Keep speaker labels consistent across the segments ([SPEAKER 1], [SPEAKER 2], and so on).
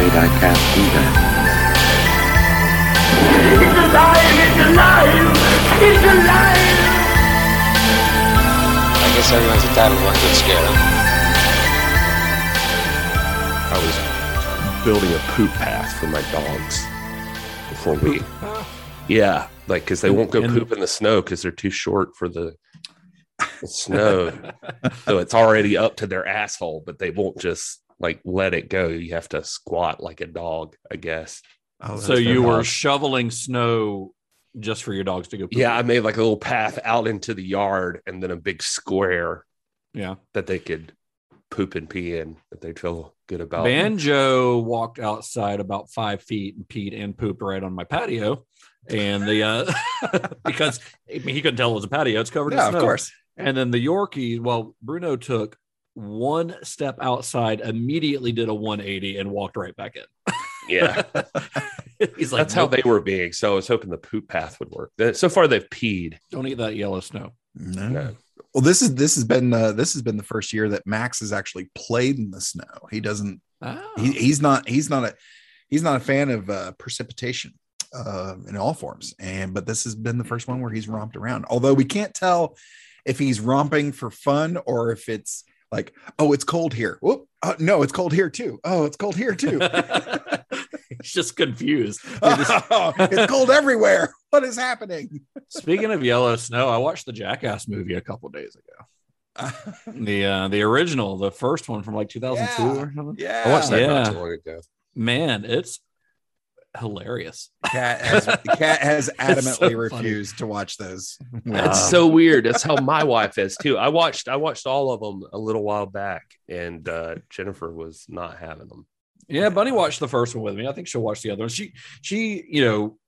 [SPEAKER 1] I'm afraid I can't do that.
[SPEAKER 2] It's alive! It's alive! It's alive!
[SPEAKER 3] I guess everyone's entitled to one good scare, huh?
[SPEAKER 4] I was building a poop path for my dogs before we. Yeah, like because they won't go poop in the snow because they're too short for the, the snow. so it's already up to their asshole, but they won't just like let it go. You have to squat like a dog, I guess.
[SPEAKER 5] Oh,
[SPEAKER 6] So you
[SPEAKER 4] their
[SPEAKER 6] were
[SPEAKER 4] house.
[SPEAKER 6] shoveling snow just for your dogs to go. poop
[SPEAKER 4] Yeah, I made like a little path out into the yard and then a big square
[SPEAKER 6] yeah.
[SPEAKER 4] that they could poop and pee in that they'd feel good about.
[SPEAKER 6] Banjo walked outside about five feet and peed and pooped right on my patio. And the uh because I mean, he couldn't tell it was a patio, it's covered
[SPEAKER 5] Yeah,
[SPEAKER 6] in
[SPEAKER 5] of course.
[SPEAKER 6] And then the Yorkie, well, Bruno took one step outside, immediately did a 180 and walked right back in.
[SPEAKER 4] Yeah.
[SPEAKER 6] He's like,
[SPEAKER 4] That's how they were being. So I was hoping the poop path would work. So far, they've peed.
[SPEAKER 6] don't eat that yellow snow.
[SPEAKER 5] No.
[SPEAKER 4] No.
[SPEAKER 5] Well, this is this has been uh, this has been the first year that Max has actually played in the snow. He doesn't.
[SPEAKER 6] Oh.
[SPEAKER 5] He, he's not. He's not a. He's not a fan of uh, precipitation uh, in all forms. And but this has been the first one where he's romped around. Although we can't tell if he's romping for fun or if it's like, oh, it's cold here. Whoop. Oh, no, it's cold here too. Oh, it's cold here too.
[SPEAKER 6] He's just confused. Just-
[SPEAKER 5] it's cold everywhere. What is happening?
[SPEAKER 6] Speaking of yellow snow, I watched the Jackass movie a couple days ago. The uh, the original, the first one from like 2002
[SPEAKER 5] Yeah.
[SPEAKER 6] or something.
[SPEAKER 5] yeah.
[SPEAKER 4] I watched that
[SPEAKER 6] Yeah.
[SPEAKER 4] not too long ago.
[SPEAKER 6] Man, it's hilarious.
[SPEAKER 5] Cat has, Cat has
[SPEAKER 6] so
[SPEAKER 5] adamantly
[SPEAKER 6] funny.
[SPEAKER 5] refused to watch those.
[SPEAKER 4] That's
[SPEAKER 6] Wow.
[SPEAKER 4] so weird. That's how my wife is too. I watched I watched all of them a little while back, and uh, Jennifer was not having them.
[SPEAKER 6] Yeah, Bunny watched the first one with me. I think she'll watch the other one. She she, you know,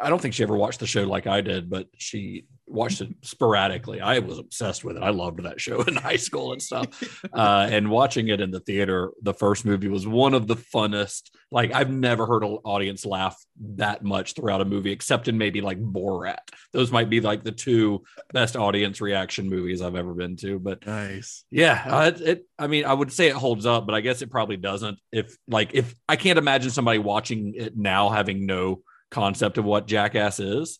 [SPEAKER 6] I don't think she ever watched the show like I did, but she watched it sporadically. I was obsessed with it. I loved that show in high school and stuff. Uh, and watching it in the theater, the first movie was one of the funnest. Like I've never heard an audience laugh that much throughout a movie, except in maybe like Borat. Those might be like the two best audience reaction movies I've ever been to. But
[SPEAKER 5] Nice.
[SPEAKER 6] yeah, it. I mean, I would say it holds up, but I guess it probably doesn't. If like, if I can't imagine somebody watching it now having no concept of what Jackass is,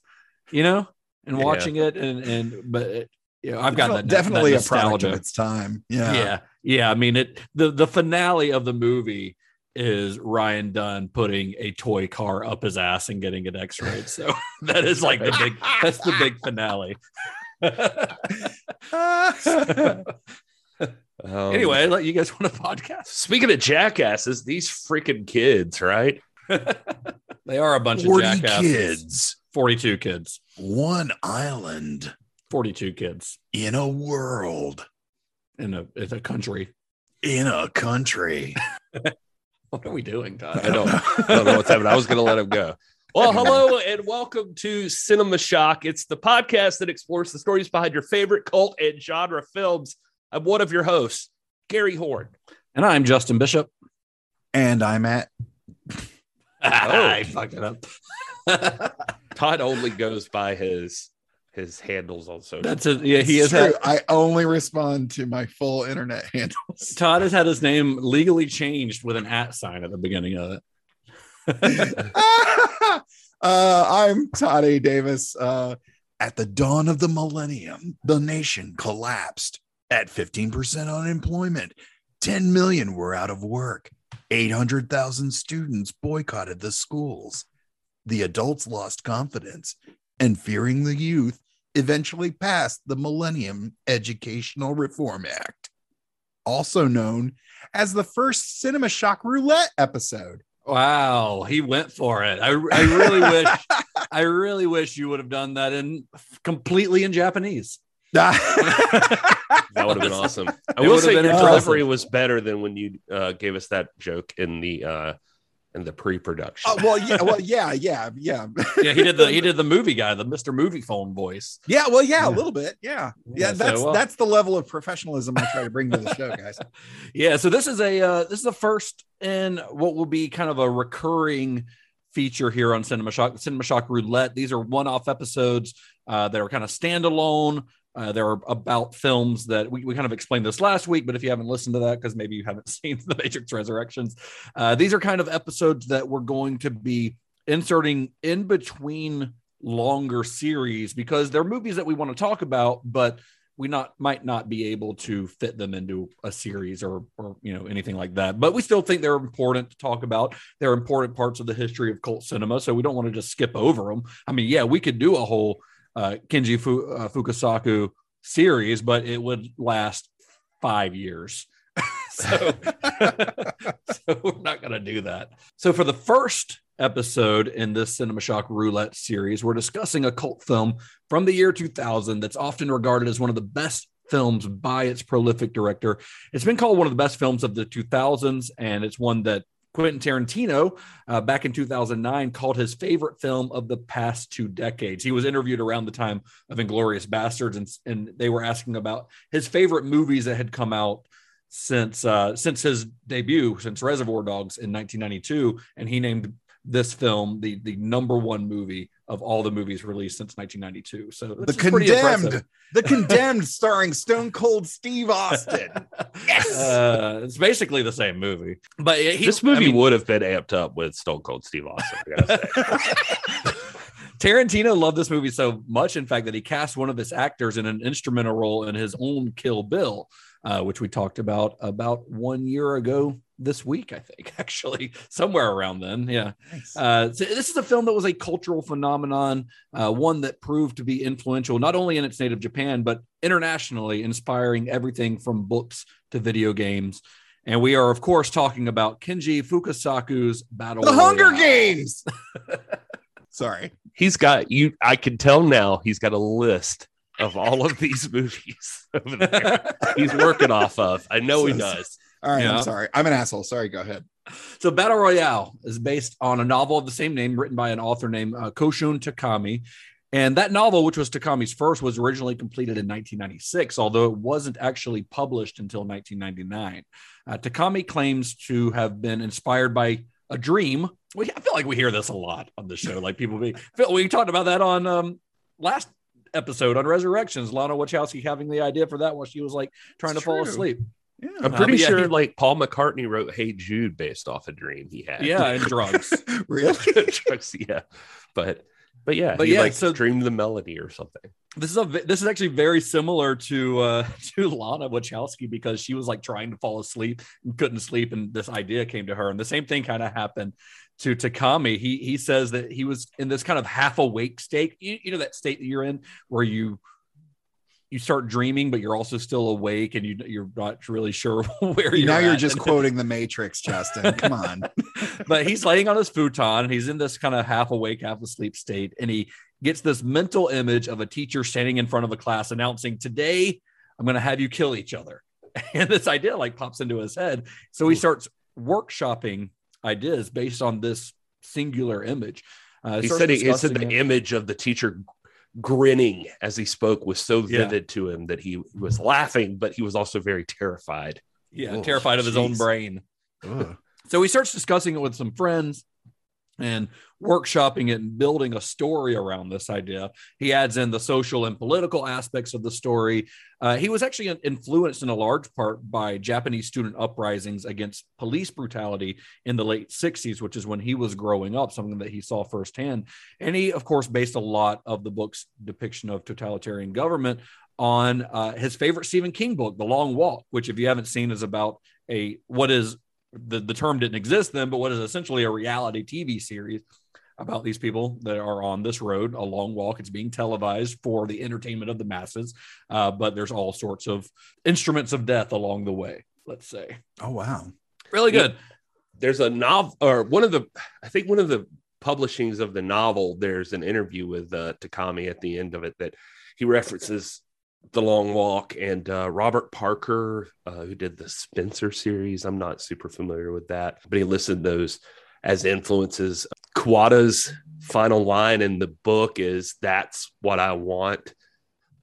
[SPEAKER 6] you know, and
[SPEAKER 4] Yeah.
[SPEAKER 6] watching it, and and but it, you know, I've got that
[SPEAKER 5] definitely
[SPEAKER 6] that
[SPEAKER 5] a product of its time. Yeah.
[SPEAKER 6] Yeah, yeah. I mean, it the the finale of the movie is Ryan Dunn putting a toy car up his ass and getting it X-rayed. So that is like the big. That's the big finale.
[SPEAKER 4] Um,
[SPEAKER 6] anyway, you guys want a podcast.
[SPEAKER 4] speaking of jackasses, these freaking kids, right?
[SPEAKER 6] They are a bunch of
[SPEAKER 5] 40
[SPEAKER 6] jackasses.
[SPEAKER 5] kids,
[SPEAKER 6] 42 kids.
[SPEAKER 5] one island
[SPEAKER 6] 42 kids
[SPEAKER 5] in a world,
[SPEAKER 6] in a, in a country.
[SPEAKER 5] in a country.
[SPEAKER 6] What are we doing, Todd?
[SPEAKER 4] I don't, I don't know what's happening. I was going to let him go. Well, hello and welcome to Cinema Shock. It's the podcast that explores the stories behind your favorite cult and genre films. I'm one of your hosts, Gary Horn.
[SPEAKER 6] And I'm Justin Bishop.
[SPEAKER 5] And I'm at
[SPEAKER 6] I fucked it up.
[SPEAKER 4] Todd only goes by his his handles on social.
[SPEAKER 6] That's it. Yeah, he
[SPEAKER 5] It's
[SPEAKER 6] has
[SPEAKER 5] true.
[SPEAKER 6] had,
[SPEAKER 5] I only respond to my full internet handles.
[SPEAKER 6] Todd has had his name legally changed with an at sign at the beginning of it.
[SPEAKER 5] uh, I'm Todd A. Davis. Uh, at the dawn of the millennium, the nation collapsed at 15% unemployment. 10 million were out of work. 800,000 students boycotted the schools. The adults lost confidence and, fearing the youth, eventually passed the Millennium Educational Reform Act, also known as the first Cinema Shock Roulette episode.
[SPEAKER 6] Wow, he went for it. I, I really wish I really wish you would have done that in completely in Japanese.
[SPEAKER 4] That would have been awesome. I
[SPEAKER 6] It
[SPEAKER 4] will say your
[SPEAKER 6] impressive.
[SPEAKER 4] delivery was better than when you uh, gave us that joke in the uh, and the pre-production.
[SPEAKER 5] Uh, well, yeah, well, yeah, yeah, yeah,
[SPEAKER 6] Yeah, he did the he did the movie guy, the Mr. Movie Phone voice.
[SPEAKER 5] yeah. Well, yeah,
[SPEAKER 6] Yeah.
[SPEAKER 5] a little bit. Yeah,
[SPEAKER 6] Yeah,
[SPEAKER 5] yeah.
[SPEAKER 6] so,
[SPEAKER 5] That's
[SPEAKER 6] well-
[SPEAKER 5] that's the level of professionalism I try to bring to the show, guys.
[SPEAKER 6] Yeah, so this is a uh, this is the first in what will be kind of a recurring feature here on Cinema Shock, the Cinema Shock Roulette. These are one-off episodes uh, that are kind of standalone. Uh, they're about films that we, we kind of explained this last week, but if you haven't listened to that, because maybe you haven't seen The Matrix Resurrections, uh, these are kind of episodes that we're going to be inserting in between longer series because they're movies that we want to talk about, but we not might not be able to fit them into a series or or you know anything like that. But we still think they're important to talk about. They're important parts of the history of cult cinema so we don't want to just skip over them i mean yeah we could do a whole uh, kenji Fu, uh, fukasaku series but it would last five years so, so we're not going to do that so for the first episode in this cinema shock roulette series we're discussing a cult film from the year 2000 that's often regarded as one of the best films by its prolific director. It's been called one of the best films of the 2000s, and it's one that Quentin Tarantino, uh, back in 2009, called his favorite film of the past two decades. He was interviewed around the time of Inglourious Basterds, and, and they were asking about his favorite movies that had come out since uh, since his debut, since Reservoir Dogs in 1992, and he named this film the the number one movie of all the movies released since 1992. So
[SPEAKER 5] The condemned, the condemned, starring Stone Cold Steve Austin. Yes.
[SPEAKER 6] Uh, it's basically the same movie, but he,
[SPEAKER 4] this movie
[SPEAKER 6] I mean,
[SPEAKER 4] would have been amped up with Stone Cold Steve Austin. I gotta say.
[SPEAKER 6] Tarantino loved this movie so much, in fact, that he cast one of his actors in an instrumental role in his own Kill Bill, uh, which we talked about about one year ago this week, I think, actually, somewhere around then. Yeah. Uh, so this is a film that was a cultural phenomenon, uh, one that proved to be influential not only in its native Japan, but internationally, inspiring everything from books to video games. And we are, of course, talking about Kenji Fukasaku's Battle
[SPEAKER 5] the Hunger Games. Sorry.
[SPEAKER 4] he's got you. I can tell now. He's got a list of all of these movies over there. He's working off of. I know he does.
[SPEAKER 5] All right.
[SPEAKER 6] Yeah.
[SPEAKER 5] I'm sorry. I'm an asshole. Sorry. Go ahead.
[SPEAKER 6] So, Battle Royale is based on a novel of the same name written by an author named uh, Koshun Takami. And that novel, which was Takami's first, was originally completed in 1996, although it wasn't actually published until 1999. Uh, Takami claims to have been inspired by a dream. We, I feel like we hear this a lot on the show. Like people be, Phil, we talked about that on um, last episode on Resurrections. Lana Wachowski having the idea for that while she was like trying
[SPEAKER 5] It's
[SPEAKER 6] to fall asleep.
[SPEAKER 5] Yeah.
[SPEAKER 4] I'm
[SPEAKER 6] Uh,
[SPEAKER 4] pretty
[SPEAKER 6] but yeah,
[SPEAKER 4] sure
[SPEAKER 6] he-
[SPEAKER 4] like Paul McCartney wrote "Hey Jude" based off a dream he had.
[SPEAKER 6] Yeah, and drugs.
[SPEAKER 5] really?
[SPEAKER 4] Drugs, yeah, but but yeah,
[SPEAKER 6] But
[SPEAKER 4] he
[SPEAKER 6] yeah,
[SPEAKER 4] like
[SPEAKER 6] so-
[SPEAKER 4] dreamed the melody or something.
[SPEAKER 6] This is a this is actually very similar to uh to Lana Wachowski because she was like trying to fall asleep and couldn't sleep and this idea came to her and the same thing kind of happened to Takami. He he says that he was in this kind of half awake state. You, you know that state that you're in where you you start dreaming but you're also still awake and you you're not really sure where you're
[SPEAKER 5] now you're just quoting the Matrix, Justin. Come on.
[SPEAKER 6] but he's laying on his futon and he's in this kind of half awake, half asleep state. And he gets this mental image of a teacher standing in front of a class announcing, Today, I'm going to have you kill each other. And this idea like pops into his head. So he starts workshopping ideas based on this singular image. Uh,
[SPEAKER 4] He said he, he said the
[SPEAKER 6] it.
[SPEAKER 4] image of the teacher grinning as he spoke was so
[SPEAKER 6] Yeah.
[SPEAKER 4] vivid to him that he was laughing, but he was also very terrified.
[SPEAKER 6] yeah,
[SPEAKER 5] Oh,
[SPEAKER 6] terrified of his own brain.
[SPEAKER 5] Ugh.
[SPEAKER 6] So he starts discussing it with some friends and workshopping it and building a story around this idea. He adds in the social and political aspects of the story. Uh, he was actually influenced in a large part by Japanese student uprisings against police brutality in the late 60s, which is when he was growing up, something that he saw firsthand. And he, of course, based a lot of the book's depiction of totalitarian government on uh, his favorite Stephen King book, The Long Walk, which, if you haven't seen, is about a what is the, the term didn't exist then, but what is essentially a reality TV series about these people that are on this road, a long walk. It's being televised for the entertainment of the masses, uh, but there's all sorts of instruments of death along the way, let's say.
[SPEAKER 5] Oh wow.
[SPEAKER 6] Really good.
[SPEAKER 4] There's a novel, or one of the, I think one of the publishings of the novel, there's an interview with uh, Takami at the end of it that he references the long walk and uh, robert parker uh, who did the spenser series i'm not super familiar with that but he listed those as influences. Kawada's final line in the book is "That's what I want."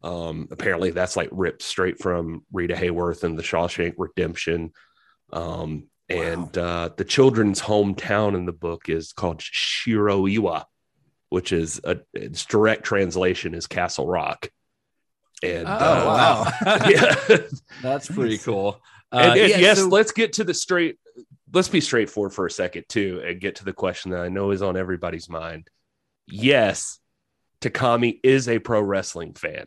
[SPEAKER 4] Um, apparently, that's like ripped straight from Rita Hayworth and The Shawshank Redemption. Um, and uh, the children's hometown in the book is called Shiroiwa, which is a its direct translation is Castle Rock. And
[SPEAKER 6] Oh,
[SPEAKER 4] uh,
[SPEAKER 6] wow.
[SPEAKER 4] yeah,
[SPEAKER 6] That's pretty cool. Uh,
[SPEAKER 4] and, and
[SPEAKER 6] yeah,
[SPEAKER 4] yes,
[SPEAKER 6] so-
[SPEAKER 4] let's get to the straight. Let's be straightforward for a second too, and get to the question that I know is on everybody's mind. Yes, Takami is a pro wrestling fan,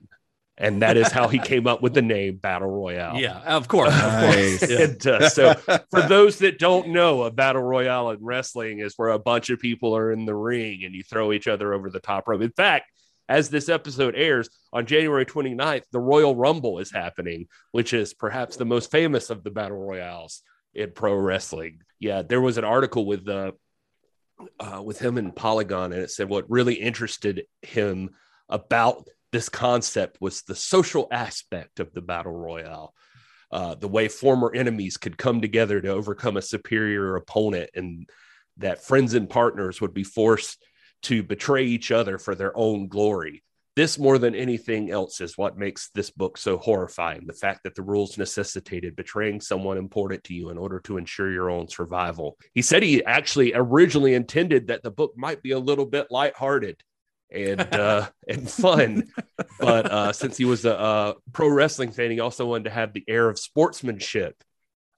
[SPEAKER 4] and that is how he came up with the name Battle Royale.
[SPEAKER 6] yeah, of course, of
[SPEAKER 5] Nice.
[SPEAKER 6] course. Yeah.
[SPEAKER 4] And uh, so, for those that don't know, a battle royale in wrestling is where a bunch of people are in the ring and you throw each other over the top rope. In fact, as this episode airs on January 29th, the Royal Rumble is happening, which is perhaps the most famous of the battle royales in pro wrestling. Yeah, there was an article with uh, uh, with him in Polygon, and it said what really interested him about this concept was the social aspect of the battle royale uh, the way former enemies could come together to overcome a superior opponent, and that friends and partners would be forced to betray each other for their own glory. This, more than anything else, is what makes this book so horrifying. The fact that the rules necessitated betraying someone important to you in order to ensure your own survival. He said he actually originally intended that the book might be a little bit lighthearted and uh, and fun, but uh, since he was a, a pro wrestling fan, he also wanted to have the air of sportsmanship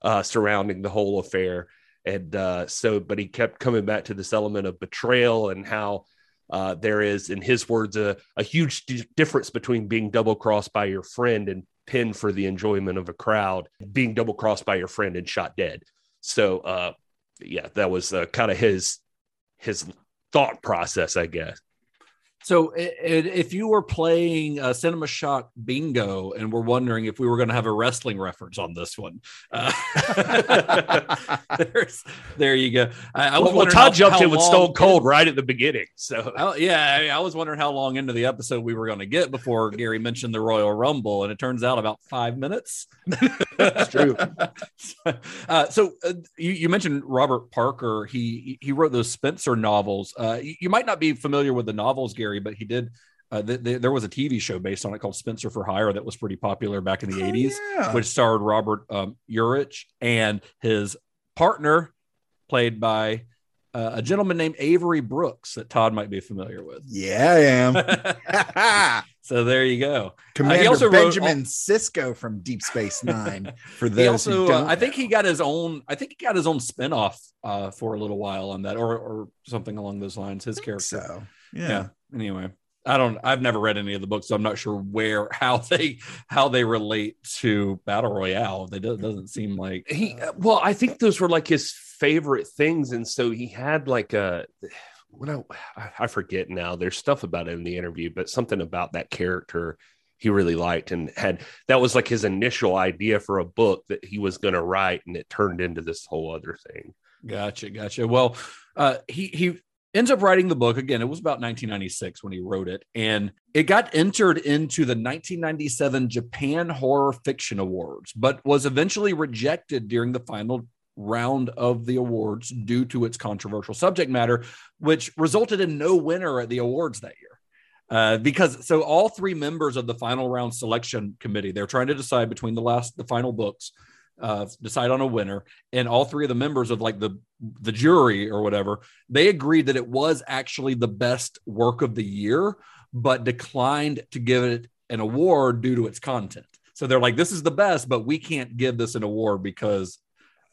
[SPEAKER 4] uh, surrounding the whole affair. And uh, so, but he kept coming back to this element of betrayal and how uh, there is, in his words, a, a huge d- difference between being double crossed by your friend and pinned for the enjoyment of a crowd, being double crossed by your friend and shot dead. So, uh, yeah, that was uh, kind of his his thought process, I guess.
[SPEAKER 6] So, if you were playing a Cinema Shock Bingo and we're wondering if we were going to have a wrestling reference on this one, uh, there you go. I, I
[SPEAKER 4] well, well, Todd
[SPEAKER 6] how-
[SPEAKER 4] jumped
[SPEAKER 6] how
[SPEAKER 4] in with Stone Cold right at the beginning. So,
[SPEAKER 6] Oh, yeah, I, I was wondering how long into the episode we were going to get before Gary mentioned the Royal Rumble, and it turns out about five minutes.
[SPEAKER 4] That's true.
[SPEAKER 6] uh, so uh, you, you mentioned Robert Parker. He he wrote those Spenser novels. Uh, you, you might not be familiar with the novels, Gary, but he did. Uh, th- th- there was a TV show based on it called Spenser for Hire that was pretty popular back in the
[SPEAKER 5] Oh,
[SPEAKER 6] 80s,
[SPEAKER 5] yeah.
[SPEAKER 6] which starred Robert um, Urich and his partner, played by uh, a gentleman named Avery Brooks that Todd might be familiar with.
[SPEAKER 5] Yeah, I am.
[SPEAKER 6] so there you go.
[SPEAKER 5] Commander
[SPEAKER 6] also wrote-
[SPEAKER 5] Benjamin Sisko from Deep Space Nine. For those
[SPEAKER 6] also,
[SPEAKER 5] who
[SPEAKER 6] uh,
[SPEAKER 5] don't
[SPEAKER 6] I think he got his own. I think he got his own spinoff uh, for a little while on that, or or something along those lines. His character.
[SPEAKER 5] so.
[SPEAKER 6] Yeah.
[SPEAKER 5] Yeah.
[SPEAKER 6] Anyway, I don't. I've never read any of the books, so I'm not sure where how they how they relate to battle royale. They do, doesn't seem like
[SPEAKER 4] he well i think those were like his favorite things and so he had like a what I, I forget now there's stuff about it in the interview but something about that character he really liked and had that was like his initial idea for a book that he was going to write and it turned into this whole other thing
[SPEAKER 6] Gotcha, gotcha. Well, uh, he he ends up writing the book again. It was about 1996 when he wrote it, and it got entered into the 1997 Japan Horror Fiction Awards, but was eventually rejected during the final round of the awards due to its controversial subject matter, which resulted in no winner at the awards that year. Uh, because so all three members of the final round selection committee, they're trying to decide between the last the final books, uh, decide on a winner, and all three of the members of like the the jury or whatever, they agreed that it was actually the best work of the year, but declined to give it an award due to its content. So they're like, this is the best, but we can't give this an award because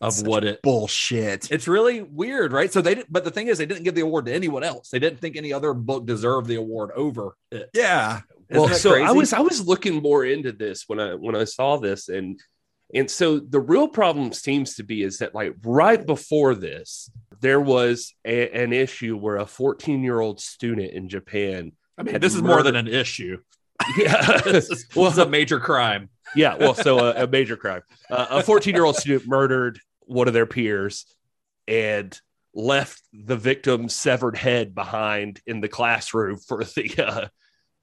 [SPEAKER 6] of
[SPEAKER 5] Such
[SPEAKER 6] what it
[SPEAKER 5] Bullshit.
[SPEAKER 6] it's really weird, right? So they but the thing is, they didn't give the award to anyone else. They didn't think any other book deserved the award over it.
[SPEAKER 5] yeah.
[SPEAKER 6] Isn't
[SPEAKER 4] well so i was i was looking more into this when i when i saw this and and so the real problem seems to be is that like right before this there was a, an issue where a 14 year old student in japan
[SPEAKER 6] I mean, this is more than an issue.
[SPEAKER 4] yeah
[SPEAKER 6] this, is,
[SPEAKER 4] Well-
[SPEAKER 6] this is a major crime.
[SPEAKER 4] yeah well so a, a major crime uh, a 14 year old student murdered one of their peers and left the victim's severed head behind in the classroom for the uh,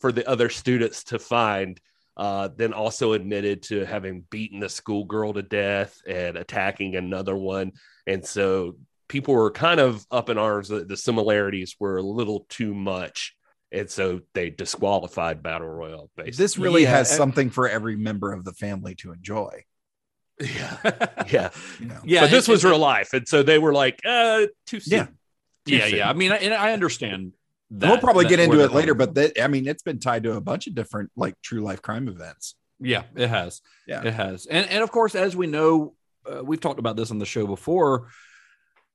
[SPEAKER 4] for the other students to find uh, then also admitted to having beaten a schoolgirl to death and attacking another one and so people were kind of up in arms that the similarities were a little too much. And so they disqualified Battle Royale based.
[SPEAKER 5] This really
[SPEAKER 6] Yeah,
[SPEAKER 5] has something for every member of the family to enjoy.
[SPEAKER 4] yeah. Yeah.
[SPEAKER 5] You know?
[SPEAKER 6] yeah,
[SPEAKER 4] but this was real life. And so they were like, uh, too soon.
[SPEAKER 5] Yeah.
[SPEAKER 4] Too
[SPEAKER 6] yeah,
[SPEAKER 4] soon.
[SPEAKER 6] yeah. I mean, I, and I understand that.
[SPEAKER 5] we'll probably get into it later, but that, I mean, it's been tied to a bunch of different like true life crime events.
[SPEAKER 6] Yeah, it has.
[SPEAKER 5] Yeah.
[SPEAKER 6] it has. And and of course, as we know, uh, we've talked about this on the show before.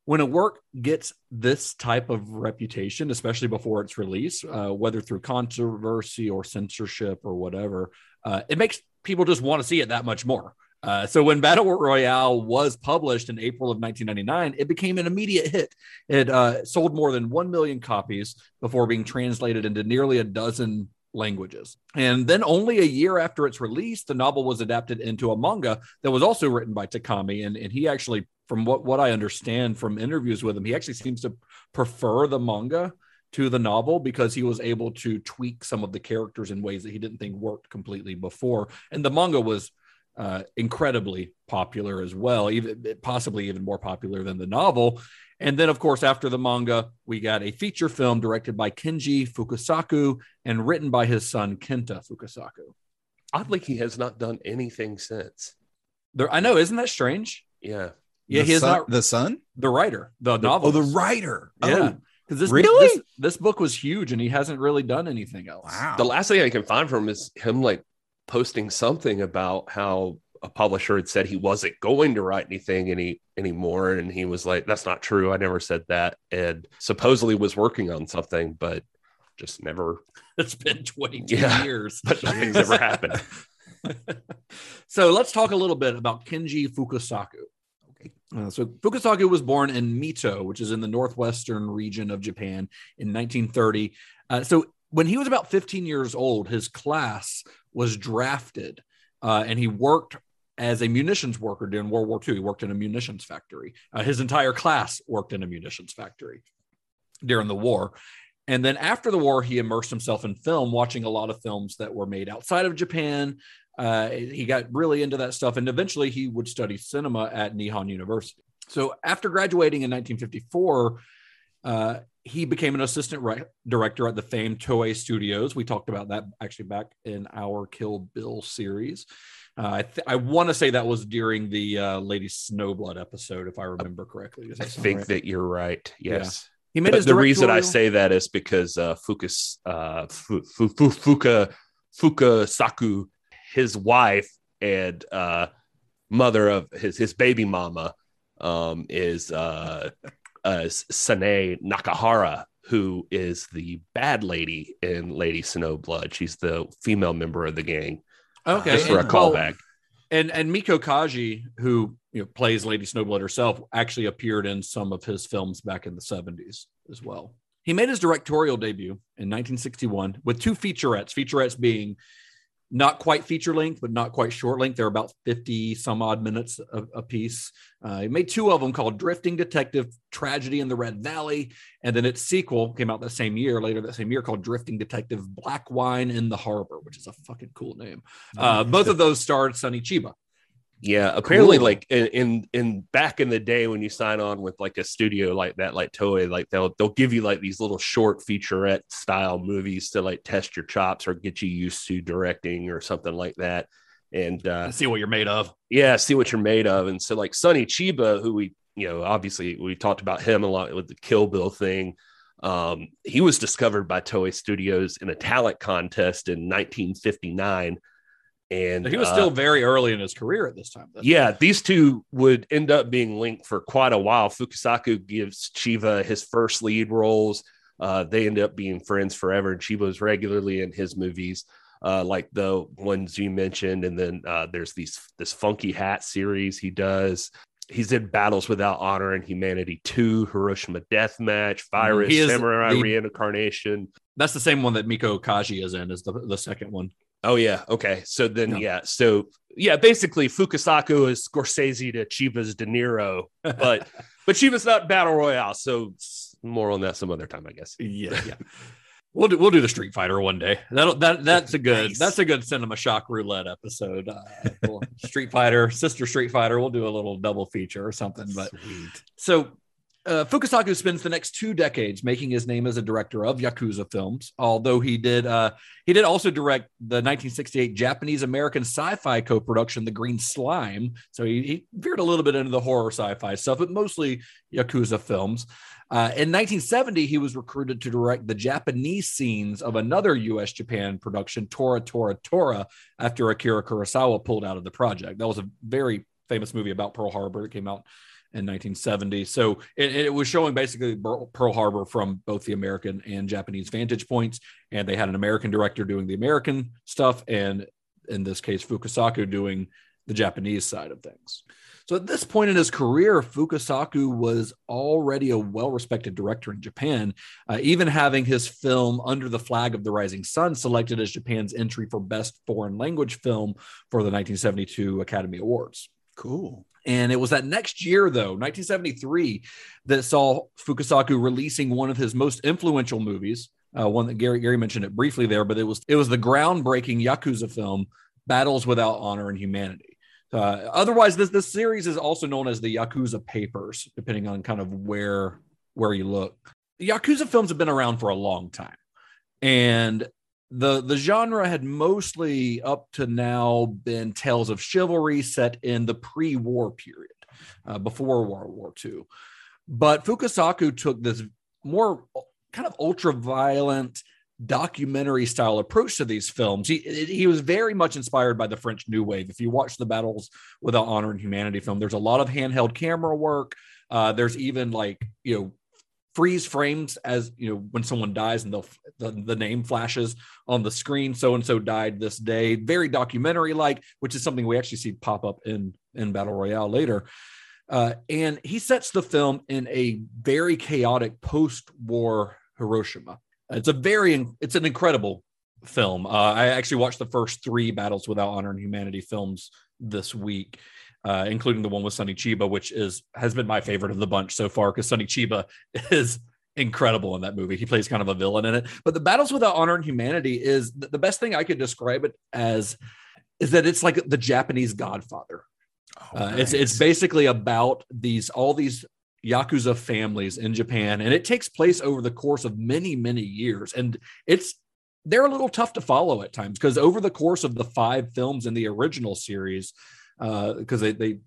[SPEAKER 6] When a work gets this type of reputation, especially before its release, uh, whether through controversy or censorship or whatever, uh, it makes people just want to see it that much more. Uh, so when Battle Royale was published in April of 1999, it became an immediate hit. It uh, sold more than 1 million copies before being translated into nearly a dozen languages. And then only a year after its release, the novel was adapted into a manga that was also written by Takami. And, and he actually, from what, what I understand from interviews with him, he actually seems to prefer the manga to the novel because he was able to tweak some of the characters in ways that he didn't think worked completely before. And the manga was uh, incredibly popular as well, even possibly even more popular than the novel. And then, of course, after the manga, we got a feature film directed by Kenji Fukasaku and written by his son Kenta Fukasaku.
[SPEAKER 4] Oddly, he has not done anything since.
[SPEAKER 6] There, I know, isn't that strange?
[SPEAKER 4] Yeah.
[SPEAKER 6] Yeah,
[SPEAKER 5] the
[SPEAKER 6] he is
[SPEAKER 5] son,
[SPEAKER 6] not
[SPEAKER 5] the son.
[SPEAKER 6] the writer, the,
[SPEAKER 4] The-
[SPEAKER 6] novel.
[SPEAKER 5] Oh, the writer.
[SPEAKER 6] yeah,
[SPEAKER 5] Oh,
[SPEAKER 6] because this
[SPEAKER 5] Really?
[SPEAKER 6] this, this book was huge, and he hasn't really done anything else.
[SPEAKER 5] wow.
[SPEAKER 4] The last thing I can find from him is him like posting something about how a publisher had said he wasn't going to write anything any anymore. And he was like, That's not true. I never said that. And supposedly was working on something, but just never
[SPEAKER 6] It's been 22
[SPEAKER 4] Yeah.
[SPEAKER 6] years.
[SPEAKER 4] but nothing's ever happened.
[SPEAKER 6] so let's talk a little bit about Kenji Fukasaku. Okay. Uh, so Fukasaku was born in Mito, which is in the northwestern region of Japan in 1930. Uh, so when he was about 15 years old, his class was drafted uh, and he worked as a munitions worker during World War II. He worked in a munitions factory. Uh, his entire class worked in a munitions factory during the war. And then after the war, he immersed himself in film, watching a lot of films that were made outside of Japan. Uh, he got really into that stuff. And eventually he would study cinema at Nihon University. So after graduating in 1954, uh, he became an assistant ri- director at the famed Toei Studios. We talked about that actually back in our Kill Bill series. Uh, I, th- I want to say that was during the uh, Lady Snowblood episode, if I remember correctly.
[SPEAKER 4] I think
[SPEAKER 6] right?
[SPEAKER 4] that you're right.
[SPEAKER 6] Yeah.
[SPEAKER 4] Yes.
[SPEAKER 6] he made
[SPEAKER 4] But
[SPEAKER 6] his
[SPEAKER 4] the reason I say that is because uh, Fukus, uh, Fu, Fu, Fu, Fuka, Fukasaku, his wife and uh, mother of his his baby mama, um, is uh, uh, Sanae Nakahara, who is the bad lady in Lady Snowblood. She's the female member of the gang.
[SPEAKER 6] okay,
[SPEAKER 4] just for a
[SPEAKER 6] and- well,
[SPEAKER 4] callback.
[SPEAKER 6] And and Meiko Kaji, who you know plays Lady Snowblood herself, actually appeared in some of his films back in the 70s as well. He made his directorial debut in 1961 with two featurettes, featurettes being not quite feature length, but not quite short length. They're about 50 some odd minutes a, a piece. Uh, he made two of them called Drifting Detective Tragedy in the Red Valley. And then its sequel came out that same year, later that same year, called Drifting Detective Black Wind in the Harbor, which is a fucking cool name. Uh, both of those starred Sonny Chiba.
[SPEAKER 4] Yeah, apparently,
[SPEAKER 6] Cool.
[SPEAKER 4] like in, in in back in the day when you sign on with like a studio like that, like Toei, like they'll they'll give you like these little short featurette style movies to like test your chops or get you used to directing or something like that. And uh,
[SPEAKER 6] see what you're made of.
[SPEAKER 4] yeah, see what you're made of. And so like Sonny Chiba, who we you know obviously we talked about him a lot with the Kill Bill thing. Um, he was discovered by Toei Studios in a talent contest in 1959. And
[SPEAKER 6] He was
[SPEAKER 4] uh,
[SPEAKER 6] still very early in his career at this time.
[SPEAKER 4] yeah, these two would end up being linked for quite a while. Fukasaku gives Chiba his first lead roles. Uh, they end up being friends forever, and Chiba was regularly in his movies, uh, like the ones you mentioned. And then uh, there's these this funky hat series he does. He's in Battles Without Honor and Humanity 2, Hiroshima Deathmatch, Virus, Samurai
[SPEAKER 6] the-
[SPEAKER 4] Reincarnation.
[SPEAKER 6] That's the same one that Meiko Kaji is in, is the, the second one.
[SPEAKER 4] Oh yeah, okay. So then
[SPEAKER 6] Yeah.
[SPEAKER 4] yeah, so yeah, basically Fukasaku is Scorsese to Chiba's De Niro, but but Chiba's not battle royale, so more on that some other time, I guess.
[SPEAKER 6] Yeah, yeah. We'll do we'll do the Street Fighter one day. That'll that that's a good
[SPEAKER 4] Nice.
[SPEAKER 6] that's a good cinema shock roulette episode. Uh, Street Fighter, Sister Street Fighter. We'll do a little double feature or something. But
[SPEAKER 4] Sweet.
[SPEAKER 6] so uh, Fukasaku spends the next two decades making his name as a director of yakuza films. Although he did, uh, he did also direct the 1968 Japanese American sci-fi co-production, The Green Slime. So he, he veered a little bit into the horror sci-fi stuff, but mostly yakuza films. Uh, in 1970, he was recruited to direct the Japanese scenes of another U.S. Japan production, Tora Tora Tora, after Akira Kurosawa pulled out of the project. That was a very famous movie about Pearl Harbor. It came out in 1970. So it, it, was showing basically Pearl Harbor from both the American and Japanese vantage points. And they had an American director doing the American stuff, and in this case, Fukasaku doing the Japanese side of things. So at this point in his career, Fukasaku was already a well respected director in Japan, uh, even having his film Under the Flag of the Rising Sun selected as Japan's entry for Best Foreign Language Film for the 1972 Academy Awards.
[SPEAKER 5] Cool.
[SPEAKER 6] And it was that next year, though, 1973, that saw Fukasaku releasing one of his most influential movies. Uh, one that Gary Gary mentioned it briefly there, but it was it was the groundbreaking Yakuza film, Battles Without Honor and Humanity. Uh, otherwise, this this series is also known as the Yakuza Papers, depending on kind of where where you look. The Yakuza films have been around for a long time, and the the genre had mostly up to now been tales of chivalry set in the pre-war period, uh, before World War II. But Fukasaku took this more kind of ultra violent documentary style approach to these films. He he was very much inspired by the French New Wave. If you watch the Battles Without Honor and Humanity film, there's a lot of handheld camera work. Uh, there's even like you know freeze frames as you know when someone dies and the, the name flashes on the screen. So and so died this day. Very documentary like, which is something we actually see pop up in in Battle Royale later. Uh, and he sets the film in a very chaotic post-war Hiroshima it's a very it's an incredible film. Uh, I actually watched the first three Battles Without Honor and Humanity films this week, uh, including the one with Sonny Chiba, which is has been my favorite of the bunch so far because Sonny Chiba is incredible in that movie. He plays kind of a villain in it. But the Battles Without Honor and Humanity is the best thing I could describe it as is that it's like the Japanese Godfather. Oh, uh, It's it's basically about these all these yakuza families in Japan, and it takes place over the course of many, many years. And it's they're a little tough to follow at times because over the course of the five films in the original series, because uh, they, they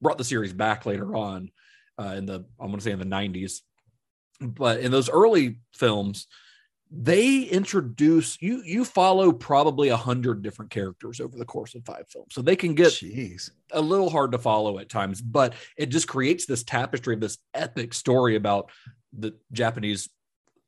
[SPEAKER 6] brought the series back later on uh, in the I'm going to say in the 90s, but in those early films, they introduce you you follow probably a hundred different characters over the course of five films. So they can get
[SPEAKER 5] Jeez.
[SPEAKER 6] a little hard to follow at times but it just creates this tapestry of this epic story about the japanese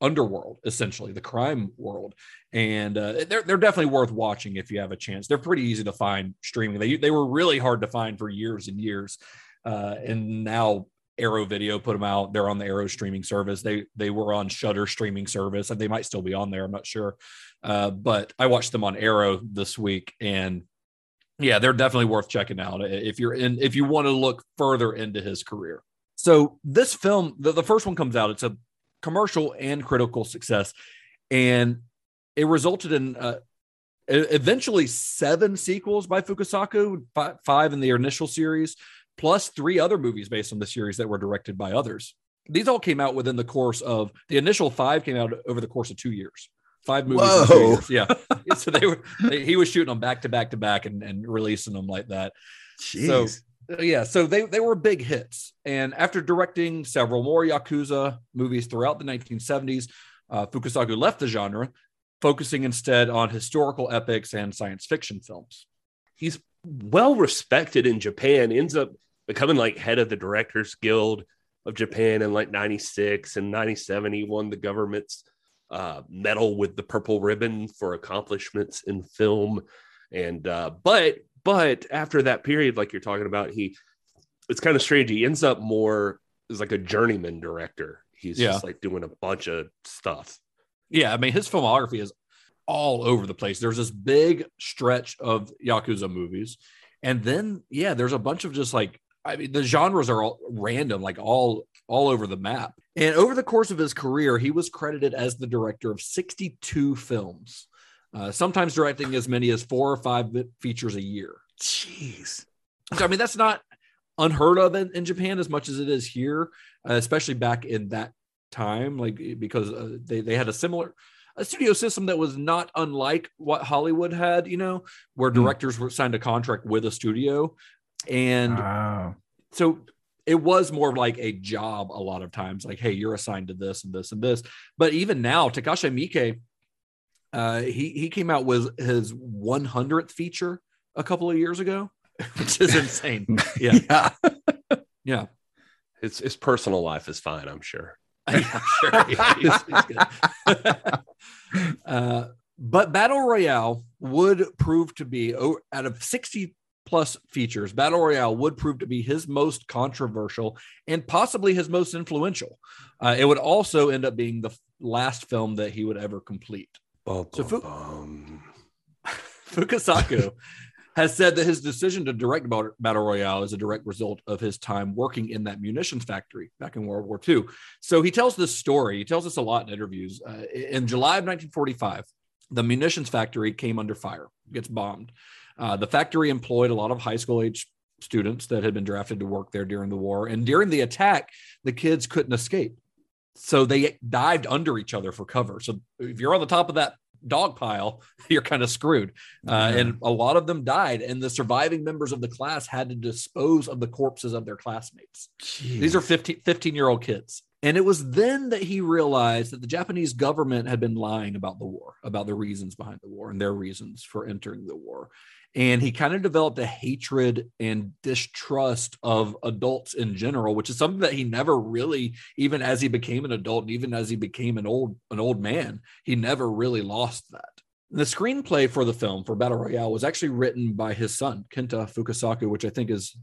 [SPEAKER 6] underworld essentially the crime world. And uh, they're, they're definitely worth watching if you have a chance. They're pretty easy to find streaming. They, they were really hard to find for years and years uh, and now Arrow Video put them out. They're on the Arrow streaming service. They they were on Shudder streaming service, and they might still be on there. I'm not sure, uh, but I watched them on Arrow this week, and yeah, they're definitely worth checking out if you're in if you want to look further into his career. So this film, the, the first one comes out. It's a commercial and critical success, and it resulted in uh, eventually seven sequels by Fukasaku, five in the initial series plus three other movies based on the series that were directed by others. These all came out within the course of the initial five came out over the course of two years. Five movies.
[SPEAKER 5] Whoa.
[SPEAKER 6] Yeah. so they were they, he was shooting them back to back to back and, and releasing them like that.
[SPEAKER 5] Jeez.
[SPEAKER 6] So yeah, so they they were big hits. And after directing several more Yakuza movies throughout the 1970s, uh, Fukasaku left the genre, focusing instead on historical epics and science fiction films.
[SPEAKER 4] He's well respected in Japan, ends up becoming like head of the Directors Guild of Japan in like 96 and 97. He won the government's uh, medal with the purple ribbon for accomplishments in film. And, uh, but, but after that period, like you're talking about, he, it's kind of strange. He ends up more as like a journeyman director. He's yeah. just like doing a bunch of stuff.
[SPEAKER 6] Yeah. I mean, his filmography is all over the place. There's this big stretch of Yakuza movies. And then, yeah, there's a bunch of just like, I mean, the genres are all random, like all all over the map. And over the course of his career, he was credited as the director of 62 films, uh, sometimes directing as many as four or five features a year.
[SPEAKER 5] Jeez.
[SPEAKER 6] So, I mean, that's not unheard of in, in Japan as much as it is here, uh, especially back in that time, like because uh, they they had a similar a studio system that was not unlike what Hollywood had, you know, where
[SPEAKER 5] Hmm.
[SPEAKER 6] directors were signed a contract with a studio, and
[SPEAKER 5] Wow.
[SPEAKER 6] so it was more of like a job a lot of times like hey you're assigned to this and this and this but even now takashi miike uh he he came out with his 100th feature a couple of years ago which is insane yeah
[SPEAKER 5] yeah.
[SPEAKER 6] yeah
[SPEAKER 4] His his personal life is fine, I'm sure.
[SPEAKER 6] yeah, sure. Yeah, he's- he's good. uh, but Battle Royale would prove to be, out of 60 plus features, Battle Royale would prove to be his most controversial and possibly his most influential. Uh, it would also end up being the last film that he would ever complete.
[SPEAKER 4] Bum,
[SPEAKER 6] So
[SPEAKER 4] bum,
[SPEAKER 6] Fu-
[SPEAKER 4] bum.
[SPEAKER 6] Fukasaku has said that his decision to direct Battle Royale is a direct result of his time working in that munitions factory back in World War II. So he tells this story. He tells us a lot in interviews. Uh, in July of 1945, the munitions factory came under fire, gets bombed. Uh, the factory employed a lot of high school age students that had been drafted to work there during the war. And during the attack, the kids couldn't escape. So they dived under each other for cover. So if you're on the top of that dog pile, you're kind of screwed. Uh,
[SPEAKER 5] Yeah.
[SPEAKER 6] And a lot of them died. And the surviving members of the class had to dispose of the corpses of their classmates. These are 15, 15 year old kids. And it was then that he realized that the Japanese government had been lying about the war, about the reasons behind the war and their reasons for entering the war. And he kind of developed a hatred and distrust of adults in general, which is something that he never really, even as he became an adult and even as he became an old an old man, he never really lost that. The screenplay for the film for Battle Royale was actually written by his son, Kenta Fukasaku, which I think is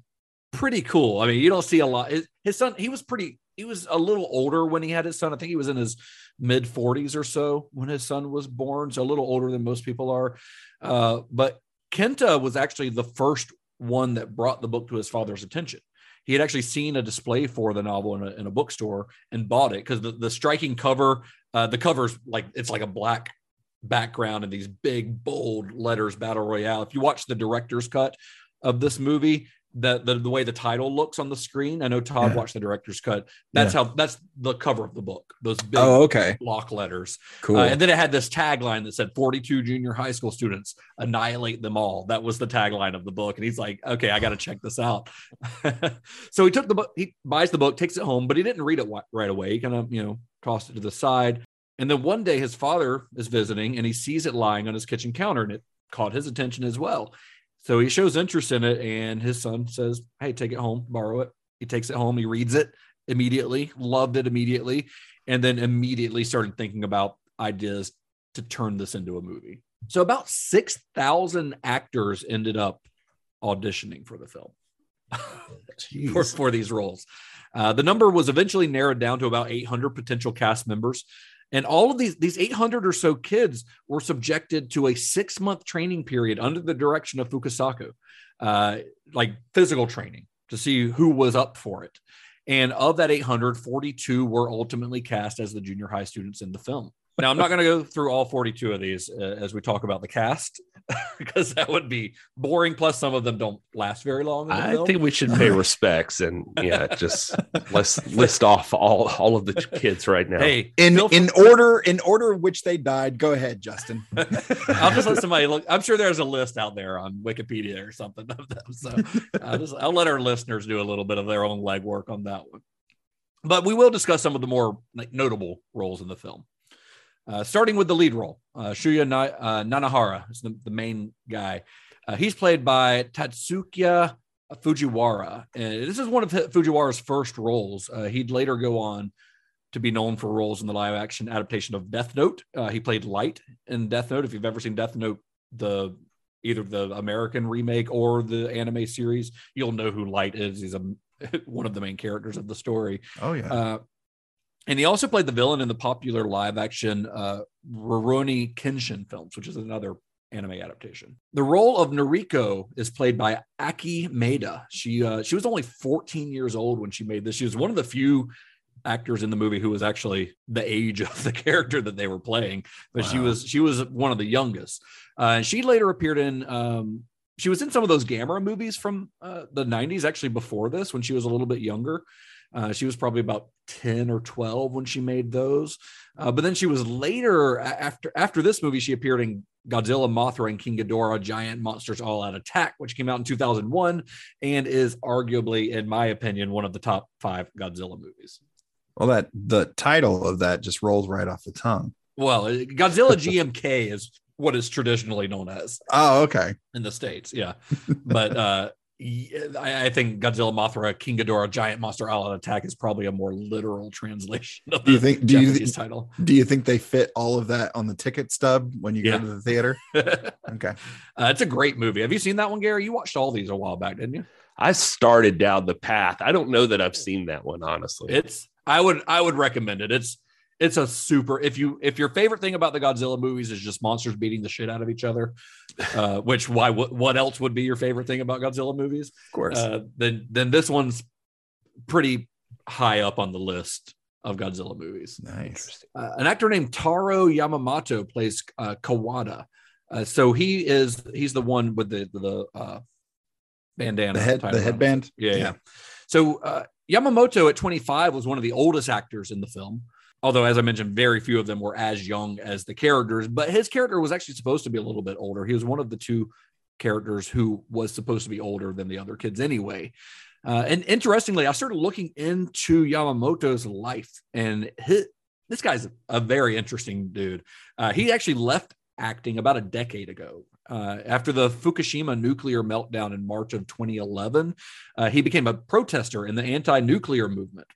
[SPEAKER 6] pretty cool. I mean, you don't see a lot. His, son, he was pretty, he was a little older when he had his son. I think he was in his mid 40s or so when his son was born. So a little older than most people are. Uh, but Kenta was actually the first one that brought the book to his father's attention. He had actually seen a display for the novel in a, in a bookstore and bought it because the, the striking cover, uh, the cover's like, it's like a black background and these big bold letters battle royale if you watch the director's cut of this movie the, the the way the title looks on the screen. I know todd
[SPEAKER 5] Yeah.
[SPEAKER 6] watched the director's cut. That's how that's the cover of the book those big
[SPEAKER 5] Oh, okay.
[SPEAKER 6] block letters.
[SPEAKER 5] Cool.
[SPEAKER 6] Uh, and then it had this tagline that said 42 junior high school students annihilate them all. That was the tagline of the book. And he's like okay i got to check this out. So he took the book he buys the book takes it home but he didn't read it right away. He kind of you know tossed it to the side. And then one day his father is visiting and he sees it lying on his kitchen counter and it caught his attention as well. So he shows interest in it and his son says, Hey, take it home, borrow it. He takes it home, he reads it immediately, loved it immediately, and then immediately started thinking about ideas to turn this into a movie. So about 6,000 actors ended up auditioning for the film for, for these roles. Uh, the number was eventually narrowed down to about 800 potential cast members. And all of these, these 800 or so kids were subjected to a six month training period under the direction of Fukasaku, uh, like physical training to see who was up for it. And of that 800, 42 were ultimately cast as the junior high students in the film. Now, I'm not going to go through all 42 of these uh, as we talk about the cast because that would be boring. Plus, some of them don't last very long. in the
[SPEAKER 4] I
[SPEAKER 6] film.
[SPEAKER 4] think we should pay respects and yeah, just let's list off all all of the kids right now.
[SPEAKER 6] Hey,
[SPEAKER 5] in
[SPEAKER 6] feel
[SPEAKER 5] in order in order in which they died. Go ahead, Justin.
[SPEAKER 6] I'll just let somebody look. I'm sure there's a list out there on Wikipedia or something of them. So I'll, just, I'll let our listeners do a little bit of their own legwork on that one. But we will discuss some of the more like, notable roles in the film. Uh, starting with the lead role, uh, Shuya Na- uh, Nanahara is the, the main guy. Uh, he's played by Tatsuya Fujiwara. And this is one of Fujiwara's first roles. Uh, he'd later go on to be known for roles in the live action adaptation of Death Note. Uh, he played Light in Death Note. If you've ever seen Death Note, the either the American remake or the anime series, you'll know who Light is. He's a one of the main characters of the story.
[SPEAKER 5] Oh yeah.
[SPEAKER 6] And he also played the villain in the popular live action uh, Rurouni Kenshin films, which is another anime adaptation. The role of Noriko is played by Aki Maeda. She uh, she was only 14 years old when she made this. She was one of the few actors in the movie who was actually the age of the character that they were playing, but she was she was one of the youngest. Uh, and she later appeared in um, she was in some of those Gamera movies from uh, the 90s, actually before this, when she was a little bit younger. Uh, she was probably about 10 or 12 when she made those. Uh, but then she was later, after after this movie, she appeared in Godzilla, Mothra, and King Ghidorah, Giant Monsters All Out Attack, which came out in 2001 and is arguably, in my opinion, one of the top five Godzilla movies.
[SPEAKER 5] Well, that the title of that just rolls right off the tongue.
[SPEAKER 6] Well, uh, Godzilla GMK is what is traditionally known as
[SPEAKER 5] Oh, okay.
[SPEAKER 6] in the states. Yeah, but uh, I, I think Godzilla, Mothra, King Ghidorah, Giant Monster All Out Attack is probably a more literal translation of
[SPEAKER 5] Do you
[SPEAKER 6] the
[SPEAKER 5] think- do you
[SPEAKER 6] Japanese title.
[SPEAKER 5] Do you think they fit all of that on the ticket stub when you
[SPEAKER 6] Yeah.
[SPEAKER 5] go to the theater?
[SPEAKER 6] uh,
[SPEAKER 5] Okay.
[SPEAKER 6] it's a great movie. Have you seen that one, Gary? You watched all these a while back, didn't you?
[SPEAKER 4] I started down the path. I don't know that I've seen that one honestly.
[SPEAKER 6] It's I would I would recommend it. It's it's a super if you if your favorite thing about the Godzilla movies is just monsters beating the shit out of each other, uh, which why what what else would be your favorite thing about Godzilla movies?
[SPEAKER 5] Of course.
[SPEAKER 6] Uh, then then this one's pretty high up on the list of Godzilla movies.
[SPEAKER 5] nice.
[SPEAKER 6] Uh, an actor named Taro Yamamoto plays uh, Kawada. Uh, so he is he's the one with the the uh, bandana,
[SPEAKER 5] The head the
[SPEAKER 6] around his
[SPEAKER 5] headband.
[SPEAKER 6] yeah, yeah. So uh, Yamamoto at 25 was one of the oldest actors in the film. Although, as I mentioned, very few of them were as young as the characters. But his character was actually supposed to be a little bit older. He was one of the two characters who was supposed to be older than the other kids anyway. Uh, and interestingly, I started looking into Yamamoto's life, and his, this guy's a very interesting dude. Uh, he actually left acting about a decade ago. Uh, after the Fukushima nuclear meltdown in March of 2011, uh, he became a protester in the anti-nuclear movement.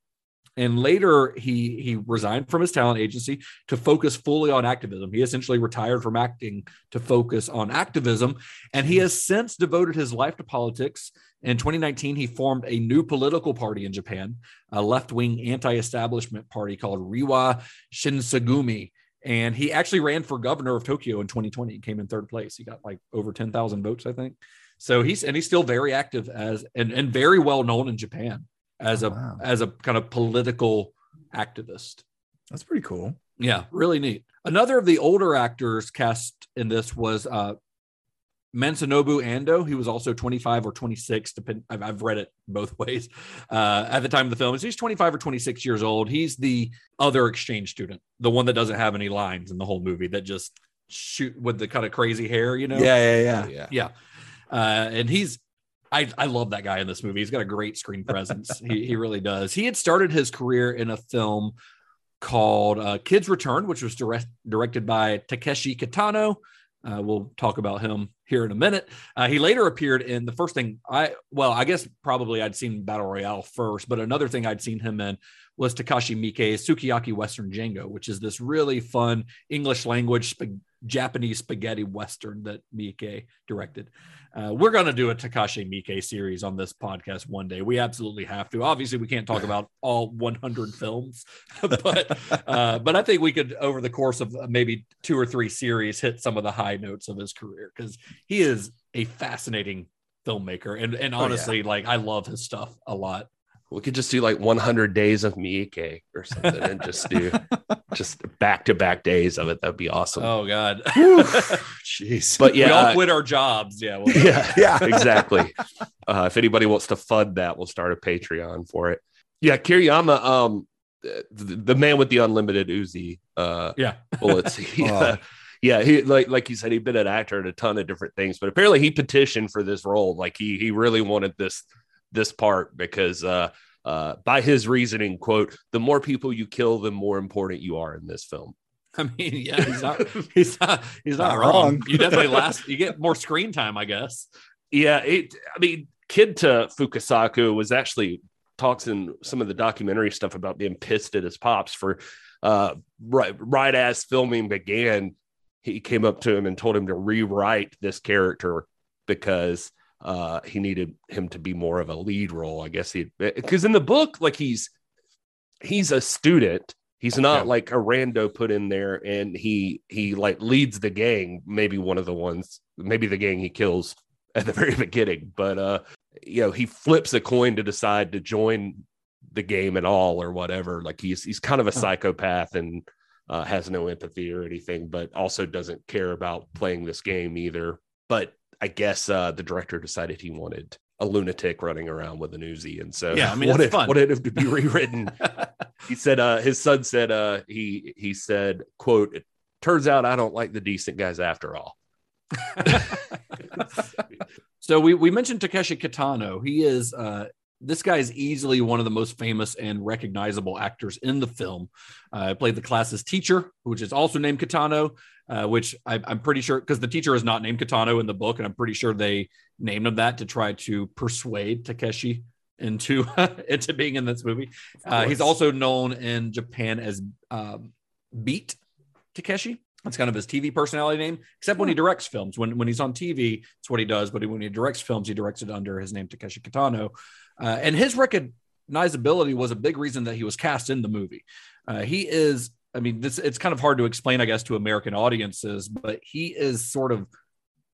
[SPEAKER 6] And later, he he resigned from his talent agency to focus fully on activism. He essentially retired from acting to focus on activism, and he has since devoted his life to politics. In 2019, he formed a new political party in Japan, a left-wing anti-establishment party called Reiwa Shinsengumi. And he actually ran for governor of Tokyo in 2020. He came in third place. He got like over 10,000 votes, I think. So he's and he's still very active as and, and very well known in Japan as a
[SPEAKER 5] Oh, wow.
[SPEAKER 6] as a kind of political activist.
[SPEAKER 5] That's pretty cool.
[SPEAKER 6] Yeah, really neat. Another of the older actors cast in this was uh Masanobu Ando. He was also 25 or 26, depend I've, I've read it both ways. Uh, at the time of the film, so he's 25 or 26 years old. He's the other exchange student, the one that doesn't have any lines in the whole movie that just shoot with the kind of crazy hair, you know?
[SPEAKER 5] Yeah, yeah, yeah.
[SPEAKER 4] yeah.
[SPEAKER 6] Yeah. Uh, and he's, I, I love that guy in this movie. He's got a great screen presence. he, he really does. He had started his career in a film called uh, Kids Return, which was direct, directed by Takeshi Kitano. Uh, we'll talk about him here in a minute. Uh, he later appeared in the first thing I, well, I guess probably I'd seen Battle Royale first, but another thing I'd seen him in was Takashi Miike's Sukiyaki Western Django, which is this really fun English language sp- Japanese spaghetti Western that Miike directed. Uh, we're going to do a Takashi Miike series on this podcast one day. We absolutely have to. Obviously, we can't talk about all 100 films, but uh, but I think we could, over the course of maybe two or three series, hit some of the high notes of his career because he is a fascinating filmmaker, and and
[SPEAKER 5] Oh, yeah.
[SPEAKER 6] honestly, like I love his stuff a lot.
[SPEAKER 4] We could just do like 100 days of Miike or something and just do just back to back days of it. That'd be awesome.
[SPEAKER 6] Oh God,
[SPEAKER 5] Jeez.
[SPEAKER 4] but yeah, we
[SPEAKER 6] all
[SPEAKER 4] uh,
[SPEAKER 6] quit our jobs. Yeah, well,
[SPEAKER 4] yeah,
[SPEAKER 5] yeah.
[SPEAKER 4] exactly. Uh, if anybody wants to fund that, we'll start a Patreon for it. Yeah, Kiriyama, um, the, the man with the unlimited Uzi uh,
[SPEAKER 6] yeah.
[SPEAKER 4] bullets. He,
[SPEAKER 5] Oh.
[SPEAKER 4] uh, yeah, he like like you said, he'd been an actor in a ton of different things, but apparently he petitioned for this role. Like he he really wanted this this part because uh, uh, by his reasoning, quote, the more people you kill, the more important you are in this film.
[SPEAKER 6] I mean, yeah, he's not, he's not, he's not,
[SPEAKER 5] Not
[SPEAKER 6] wrong.
[SPEAKER 5] wrong.
[SPEAKER 6] You definitely last, you get more screen time, I guess.
[SPEAKER 4] Yeah, it. I mean, Kenta Fukasaku was actually talks in some of the documentary stuff about being pissed at his pops for uh, right right as filming began. He came up to him and told him to rewrite this character because uh, he needed him to be more of a lead role. I guess he because in the book, like he's he's a student. He's not
[SPEAKER 6] Yeah.
[SPEAKER 4] like a rando put in there, and he he like leads the gang. Maybe one of the ones, maybe the gang he kills at the very beginning. But uh, you know, he flips a coin to decide to join the game at all or whatever. Like he's he's kind of a
[SPEAKER 6] Huh.
[SPEAKER 4] psychopath and uh, has no empathy or anything, but also doesn't care about playing this game either. But I guess uh, the director decided he wanted a lunatic running around with an Uzi, and so
[SPEAKER 6] Yeah, I mean,
[SPEAKER 4] what
[SPEAKER 6] it's fun.
[SPEAKER 4] wanted him to be rewritten. he said uh, his son said uh, he he said quote it turns out I don't like the decent guys after all.
[SPEAKER 6] So we, we mentioned Takeshi Kitano. He is uh, this guy is easily one of the most famous and recognizable actors in the film. Uh, played the class's teacher, which is also named Kitano, uh, which I, I'm pretty sure because the teacher is not named Kitano in the book, and I'm pretty sure they named him that to try to persuade Takeshi into into being in this movie. Uh, he's also known in Japan as um, Beat Takeshi. That's kind of his TV personality name, except when he directs films. When when he's on TV, it's what he does. But when he directs films, he directs it under his name Takeshi Kitano. Uh, and his recognizability was a big reason that he was cast in the movie. Uh, he is, I mean, this it's kind of hard to explain, I guess, to American audiences, but he is sort of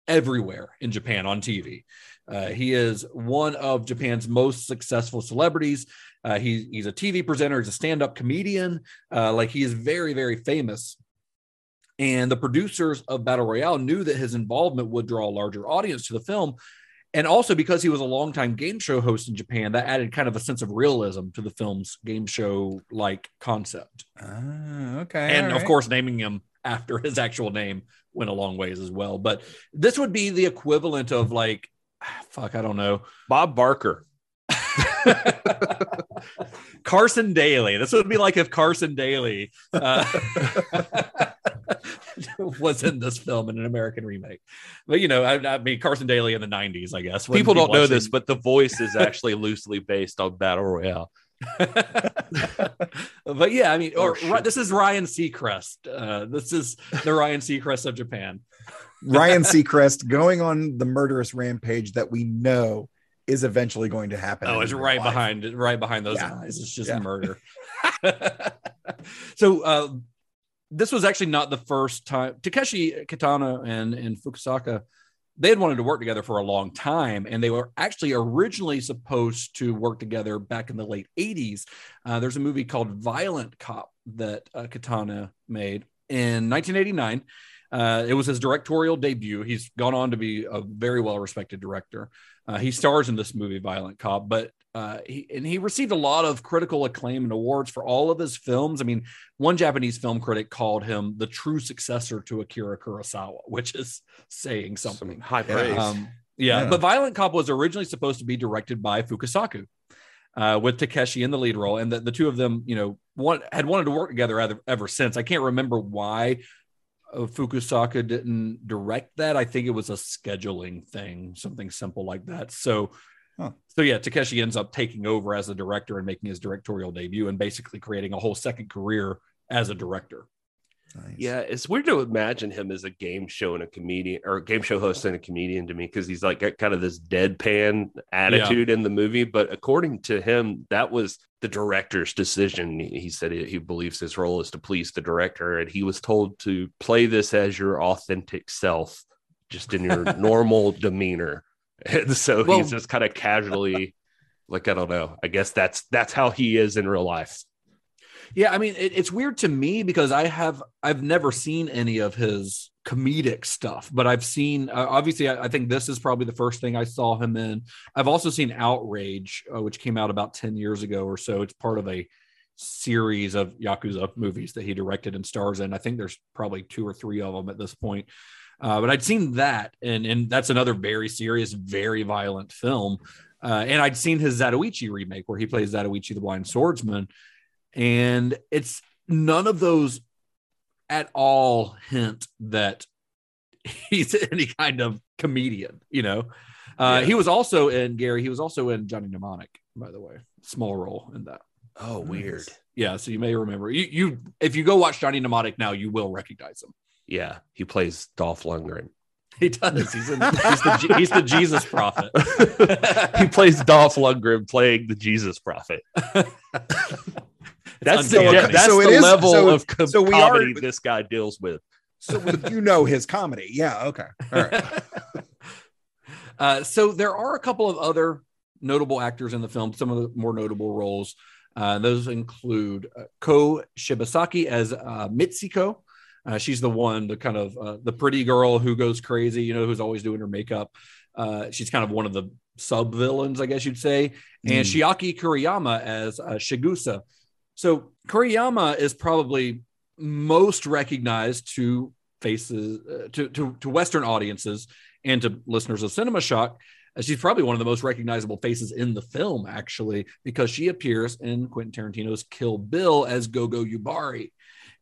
[SPEAKER 6] everywhere in Japan on TV. Uh, he is one of Japan's most successful celebrities. Uh, he, he's a TV presenter, he's a stand up comedian. Uh, like he is very, very famous. And the producers of Battle Royale knew that his involvement would draw a larger audience to the film. And also because he was a longtime game show host in Japan, that added kind of a sense of realism to the film's game show like concept.
[SPEAKER 5] Ah, okay.
[SPEAKER 6] and
[SPEAKER 5] all
[SPEAKER 6] of
[SPEAKER 5] right.
[SPEAKER 6] course, naming him after his actual name went a long ways as well. But this would be the equivalent of like, fuck, I don't know.
[SPEAKER 4] Bob Barker.
[SPEAKER 6] Carson Daly. This would be like if Carson Daly uh, was in this film in an American remake. But you know, I, I mean, Carson Daly in the '90s, I guess. when
[SPEAKER 4] People don't know
[SPEAKER 6] watching-
[SPEAKER 4] this, but the voice is actually loosely based on Battle Royale.
[SPEAKER 6] but yeah, I mean, or
[SPEAKER 4] Oh,
[SPEAKER 6] this is Ryan Seacrest. Uh, this is the Ryan Seacrest of Japan.
[SPEAKER 5] Ryan Seacrest going on the murderous rampage that we know is eventually going to happen.
[SPEAKER 6] Oh, it's right
[SPEAKER 5] life.
[SPEAKER 6] behind, right behind those
[SPEAKER 5] Yeah.
[SPEAKER 6] eyes. It's just
[SPEAKER 5] Yeah.
[SPEAKER 6] murder. so, uh, this was actually not the first time Takeshi Kitano and and Fukasaku. They had wanted to work together for a long time, and they were actually originally supposed to work together back in the late '80s. Uh, there's a movie called Violent Cop that uh, Kitano made in 1989. Uh, it was his directorial debut. He's gone on to be a very well respected director. Uh, he stars in this movie, Violent Cop, but uh, he and he received a lot of critical acclaim and awards for all of his films. I mean, one Japanese film critic called him the true successor to Akira Kurosawa, which is saying something.
[SPEAKER 4] Some high praise.
[SPEAKER 6] Um, yeah,
[SPEAKER 5] Yeah.
[SPEAKER 6] but Violent Cop was originally supposed to be directed by Fukasaku, uh, with Takeshi in the lead role, and the, the two of them, you know, one had wanted to work together ever, ever since. I can't remember why Uh, Fukasaku didn't direct that. I think it was a scheduling thing, something simple like that. So,
[SPEAKER 5] Huh.
[SPEAKER 6] so yeah, Takeshi ends up taking over as a director and making his directorial debut, and basically creating a whole second career as a director.
[SPEAKER 5] Nice.
[SPEAKER 4] Yeah, it's weird to imagine him as a game show and a comedian or a game show host and a comedian to me because he's like got kind of this deadpan attitude in the movie. But according to him, that was the director's decision. He he said he, he believes his role is to please the director, and he was told to play this as your authentic self, just in your normal demeanor. And so
[SPEAKER 6] Well-
[SPEAKER 4] he's just kind of casually, like I don't know. I guess that's that's how he is in real life.
[SPEAKER 6] Yeah, I mean, it, it's weird to me because I have I've never seen any of his comedic stuff, but I've seen uh, obviously I, I think this is probably the first thing I saw him in. I've also seen Outrage, uh, which came out about ten years ago or so. It's part of a series of yakuza movies that he directed and stars in. I think there's probably two or three of them at this point. Uh, but I'd seen that, and and that's another very serious, very violent film. Uh, and I'd seen his Zatoichi remake where he plays Zatoichi the Blind Swordsman, and it's none of those at all hint that he's any kind of comedian. You know, uh,
[SPEAKER 4] Yeah.
[SPEAKER 6] he was also in Gary. He was also in Johnny Mnemonic, by the way, small role in that.
[SPEAKER 4] Oh, weird.
[SPEAKER 6] Yeah, so you may remember you. You if you go watch Johnny Mnemonic now, you will recognize him.
[SPEAKER 4] Yeah, he plays Dolph Lundgren.
[SPEAKER 6] He does. He's, in, he's the he's the Jesus prophet.
[SPEAKER 4] he plays Dolph Lundgren playing the Jesus prophet. That's the,
[SPEAKER 6] uncanny.
[SPEAKER 4] that's
[SPEAKER 5] So
[SPEAKER 4] the
[SPEAKER 5] is-
[SPEAKER 4] level
[SPEAKER 5] so-
[SPEAKER 4] of com-
[SPEAKER 5] so we are-
[SPEAKER 4] comedy this guy deals with.
[SPEAKER 5] So you know his comedy. Yeah. Okay. All right.
[SPEAKER 6] uh, so there are a couple of other notable actors in the film. Some of the more notable roles. Uh, those include uh, Ko Shibasaki as uh, Mitsuko. Uh, she's the one, the kind of uh, the pretty girl who goes crazy, you know, who's always doing her makeup. Uh, she's kind of one of the sub villains, I guess you'd say. And
[SPEAKER 5] Mm.
[SPEAKER 6] Chiaki Kuriyama as uh, Chigusa. So Kuriyama is probably most recognized to faces uh, to, to to Western audiences and to listeners of Cinema Shock. She's probably one of the most recognizable faces in the film, actually, because she appears in Quentin Tarantino's Kill Bill as Gogo Yubari.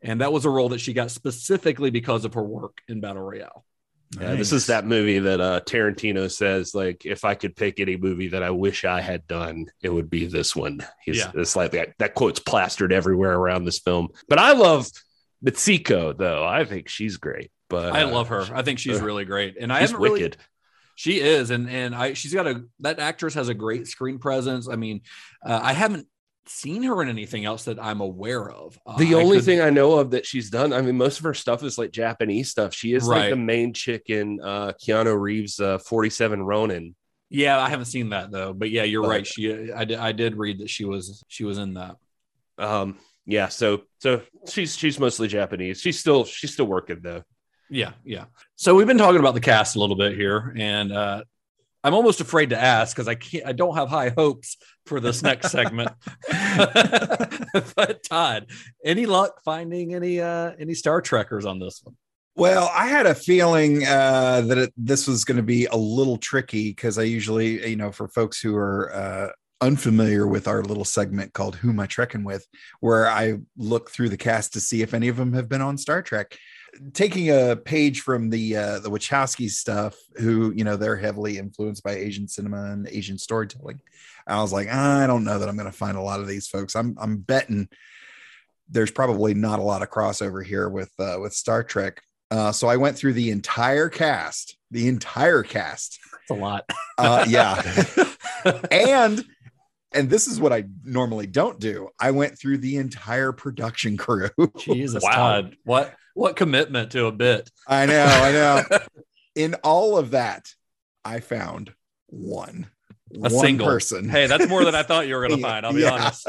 [SPEAKER 6] And that was a role that she got specifically because of her work in Battle Royale.
[SPEAKER 4] Yeah, this is that movie that uh, Tarantino says, like, if I could pick any movie that I wish I had done, it would be this one. He's
[SPEAKER 6] Yeah.
[SPEAKER 4] it's like that, that quote's plastered everywhere around this film. But I love Mitsuko, though. I think she's great. But
[SPEAKER 6] I
[SPEAKER 4] uh,
[SPEAKER 6] love her. I think she's really great. And I
[SPEAKER 4] She's
[SPEAKER 6] haven't really. She is, and and I she's got a that actress has a great screen presence. I mean, uh, I haven't seen her in anything else that I'm aware of. Uh,
[SPEAKER 4] The only
[SPEAKER 6] could-
[SPEAKER 4] thing I know of that she's done, I mean, most of her stuff is like Japanese stuff. She is like the main chick in uh, Keanu Reeves' uh, 47 Ronin.
[SPEAKER 6] yeah, I haven't seen that though. But yeah, you're
[SPEAKER 4] But-
[SPEAKER 6] right. She, I did, I did read that she was she was in that.
[SPEAKER 4] Um, yeah, so so she's she's mostly Japanese. She's still she's still working though.
[SPEAKER 6] Yeah, yeah. So we've been talking about the cast a little bit here, and uh, I'm almost afraid to ask because I can't. I don't have high hopes for this next segment. but Todd, any luck finding any uh, any Star Trekkers on this one?
[SPEAKER 5] Well, I had a feeling uh, that it, this was going to be a little tricky because I usually, you know, for folks who are uh, unfamiliar with our little segment called "Who Am I Trekking With," where I look through the cast to see if any of them have been on Star Trek. Taking a page from the uh, the Wachowski stuff, who you know they're heavily influenced by Asian cinema and Asian storytelling. I was like, I don't know that I'm going to find a lot of these folks. I'm I'm betting there's probably not a lot of crossover here with uh, with Star Trek. Uh, so I went through the entire cast, the entire cast.
[SPEAKER 6] It's a lot.
[SPEAKER 5] Uh, yeah, and and this is what I normally don't do. I went through the entire production crew.
[SPEAKER 6] Jesus,
[SPEAKER 4] Wow.
[SPEAKER 6] Todd, what what commitment to a bit?
[SPEAKER 5] I know, I know. In all of that, I found one,
[SPEAKER 6] A
[SPEAKER 5] one
[SPEAKER 6] single
[SPEAKER 5] person.
[SPEAKER 6] Hey, that's more than I thought you were going to find. I'll be
[SPEAKER 5] yeah.
[SPEAKER 6] honest.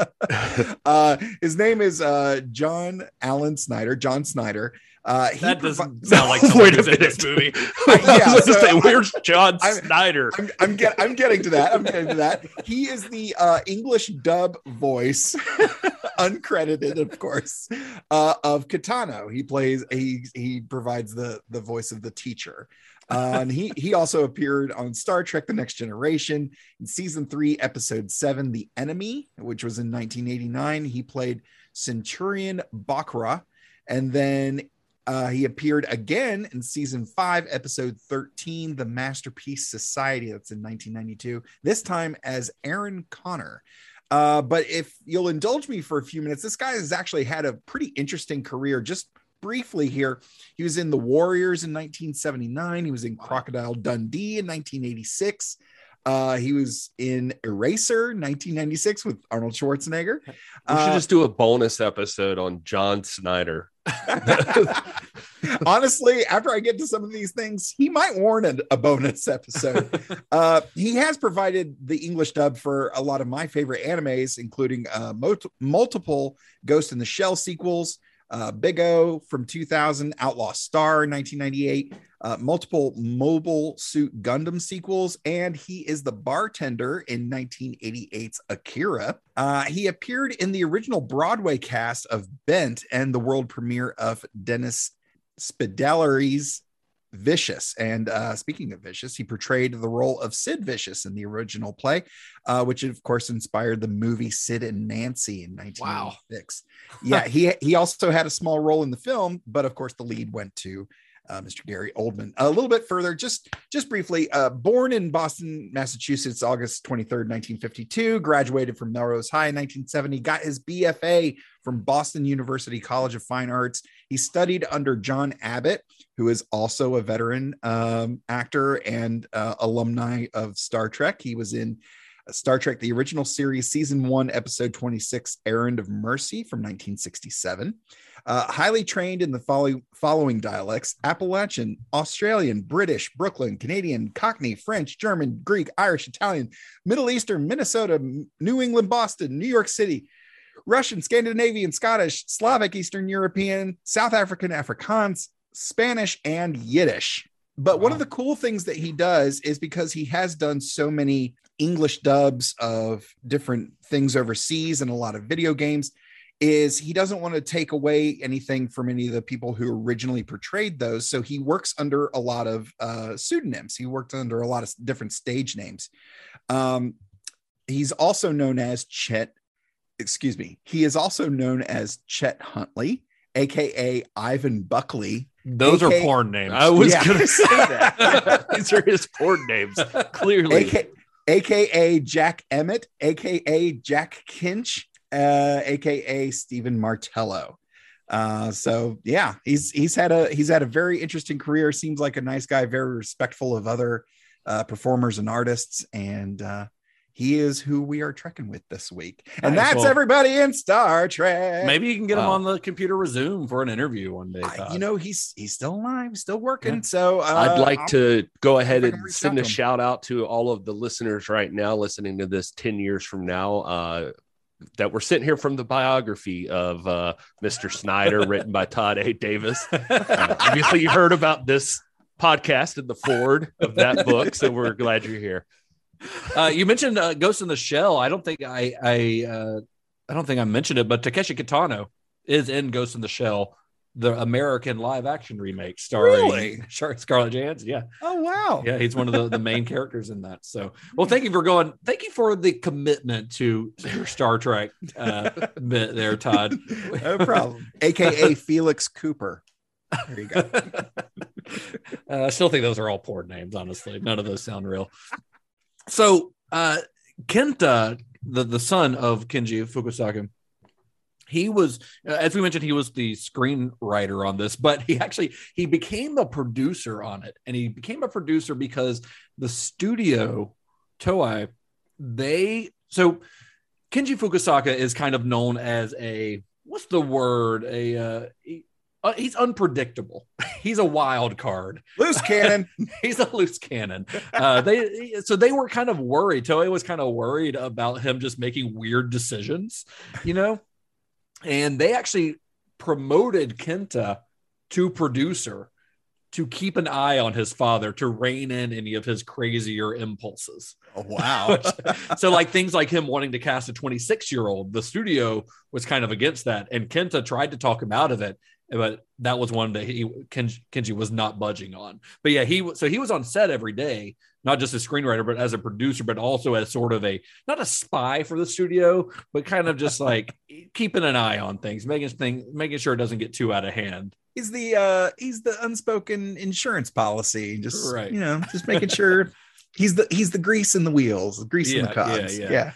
[SPEAKER 5] uh, his name is uh, John Allen Snyder. John Snyder. Uh, he
[SPEAKER 6] That doesn't sound like someone who's in this movie.
[SPEAKER 5] Yeah,
[SPEAKER 4] I was gonna
[SPEAKER 5] so
[SPEAKER 4] say, where's John
[SPEAKER 5] I'm-
[SPEAKER 4] Snyder?
[SPEAKER 5] I'm, I'm, get, I'm getting to that. I'm getting to that. He is the uh, English dub voice, uncredited, of course, uh, of Kitano. He plays. He he provides the the voice of the teacher. Uh, and he he also appeared on Star Trek: The Next Generation in season three, episode seven, "The Enemy," which was in 1989. He played Centurion Bochra, and then uh, he appeared again in season five, episode 13, The Masterpiece Society. That's in 1992, this time as Aaron Connor. Uh, but if you'll indulge me for a few minutes, this guy has actually had a pretty interesting career. Just briefly here, he was in The Warriors in 1979, he was in Crocodile Dundee in 1986. Uh, he was in Eraser 1996 with Arnold Schwarzenegger.
[SPEAKER 4] We should
[SPEAKER 5] Uh,
[SPEAKER 4] just do a bonus episode on John Snyder.
[SPEAKER 5] honestly, after I get to some of these things, he might warrant a, bonus episode. uh, he has provided the English dub for a lot of my favorite animes, including uh, multiple Ghost in the Shell sequels, uh, Big O from 2000, Outlaw Star 1998, uh, multiple Mobile Suit Gundam sequels, and he is the bartender in 1988's Akira. Uh, he appeared in the original Broadway cast of Bent and the world premiere of Dennis Spidalery's Vicious. And uh, speaking of Vicious, he portrayed the role of Sid Vicious in the original play, uh, which of course inspired the movie Sid and Nancy in 1996. Yeah, he he also had a small role in the film, but of course the lead went to uh, Mr. Gary Oldman. A little bit further, just just briefly, uh, born in Boston, Massachusetts, August 23rd, 1952, graduated from Melrose High in 1970, got his BFA from Boston University College of Fine Arts. He studied under John Abbott, who is also a veteran um, actor and uh, alumni of Star Trek. He was in Star Trek, the original series, season one, episode 26, Errand of Mercy from 1967. Uh, highly trained in the follow- following dialects Appalachian, Australian, British, Brooklyn, Canadian, Cockney, French, German, Greek, Irish, Italian, Middle Eastern, Minnesota, New England, Boston, New York City, Russian, Scandinavian, Scottish, Slavic, Eastern European, South African, Afrikaans, Spanish, and Yiddish. But one of the cool things that he does is because he has done so many English dubs of different things overseas and a lot of video games, is he doesn't want to take away anything from any of the people who originally portrayed those. So he works under a lot of uh, pseudonyms. He worked under a lot of different stage names. Um, he's also known as Chet. Excuse me. He is also known as Chet Huntley, aka Ivan Buckley.
[SPEAKER 6] Those are
[SPEAKER 5] AK
[SPEAKER 6] porn names.
[SPEAKER 4] I was
[SPEAKER 5] Yeah.
[SPEAKER 4] gonna say that. These are his porn names, clearly.
[SPEAKER 5] AK, aka Jack Emmett, aka Jack Kinch, uh, aka Stephen Martello. Uh, so yeah, he's he's had a he's had a very interesting career. Seems like a nice guy, very respectful of other uh, performers and artists, and uh, he is who we are trekking with this week. And
[SPEAKER 6] Nice.
[SPEAKER 5] that's
[SPEAKER 6] Well-
[SPEAKER 5] everybody in Star Trek.
[SPEAKER 6] Maybe you can get him on the computer resume for an interview one day.
[SPEAKER 5] I- you know he's he's still alive, still working.
[SPEAKER 6] Yeah.
[SPEAKER 5] So uh,
[SPEAKER 4] I'd like
[SPEAKER 5] I'm-
[SPEAKER 4] to go ahead
[SPEAKER 5] if I can
[SPEAKER 4] and send a
[SPEAKER 5] to 'em.
[SPEAKER 4] shout out to all of the listeners right now listening to this 10 years from now. Uh, that we're sitting here from the biography of uh, Mr. Snyder, written by Todd A. Davis. Uh, obviously, you heard about this podcast in the forward of that book, so we're glad you're here.
[SPEAKER 6] Uh, you mentioned uh, Ghost in the Shell. I don't think I I uh, I don't think I mentioned it, but Takeshi Kitano is in Ghost in the Shell, the American live action remake starring
[SPEAKER 5] Really?
[SPEAKER 6] Scarlett Johansson. Yeah,
[SPEAKER 5] Oh wow.
[SPEAKER 6] yeah, he's one of the, the main characters in that. So, well, thank you for going. Thank you for the commitment to your Star Trek uh, bit there, Todd.
[SPEAKER 5] no problem. AKA Felix Cooper. There you go.
[SPEAKER 6] Uh, I still think those are all porn names, honestly. None of those sound real. So, uh, Kenta, the, the son of Kenji Fukasaku, he was, uh, as we mentioned, he was the screenwriter on this, but he actually he became a producer on it, and he became a producer because the studio Toei, they so Kenji Fukasaku is kind of known as a what's the word? A uh, uh, he's unpredictable. He's a wild card.
[SPEAKER 5] Loose cannon.
[SPEAKER 6] He's a loose cannon. Uh, they so they were kind of worried. Toei was kind of worried about him just making weird decisions, you know. And they actually promoted Kenta to producer to keep an eye on his father to rein in any of his crazier impulses.
[SPEAKER 5] Oh, wow.
[SPEAKER 6] so like things like him wanting to cast a 26 year old, the studio was kind of against that, and Kenta tried to talk him out of it, but that was one that he Kenji, Kenji was not budging on. But yeah, he so he was on set every day, not just as screenwriter, but as a producer, but also as sort of a not a spy for the studio, but kind of just like keeping an eye on things, making thing making sure it doesn't get too out of hand.
[SPEAKER 5] he's the uh he's the unspoken insurance policy. Just
[SPEAKER 6] Right.
[SPEAKER 5] you know, just making sure he's the he's the grease in the wheels, the grease in the
[SPEAKER 6] Yeah, yeah, yeah.
[SPEAKER 5] yeah.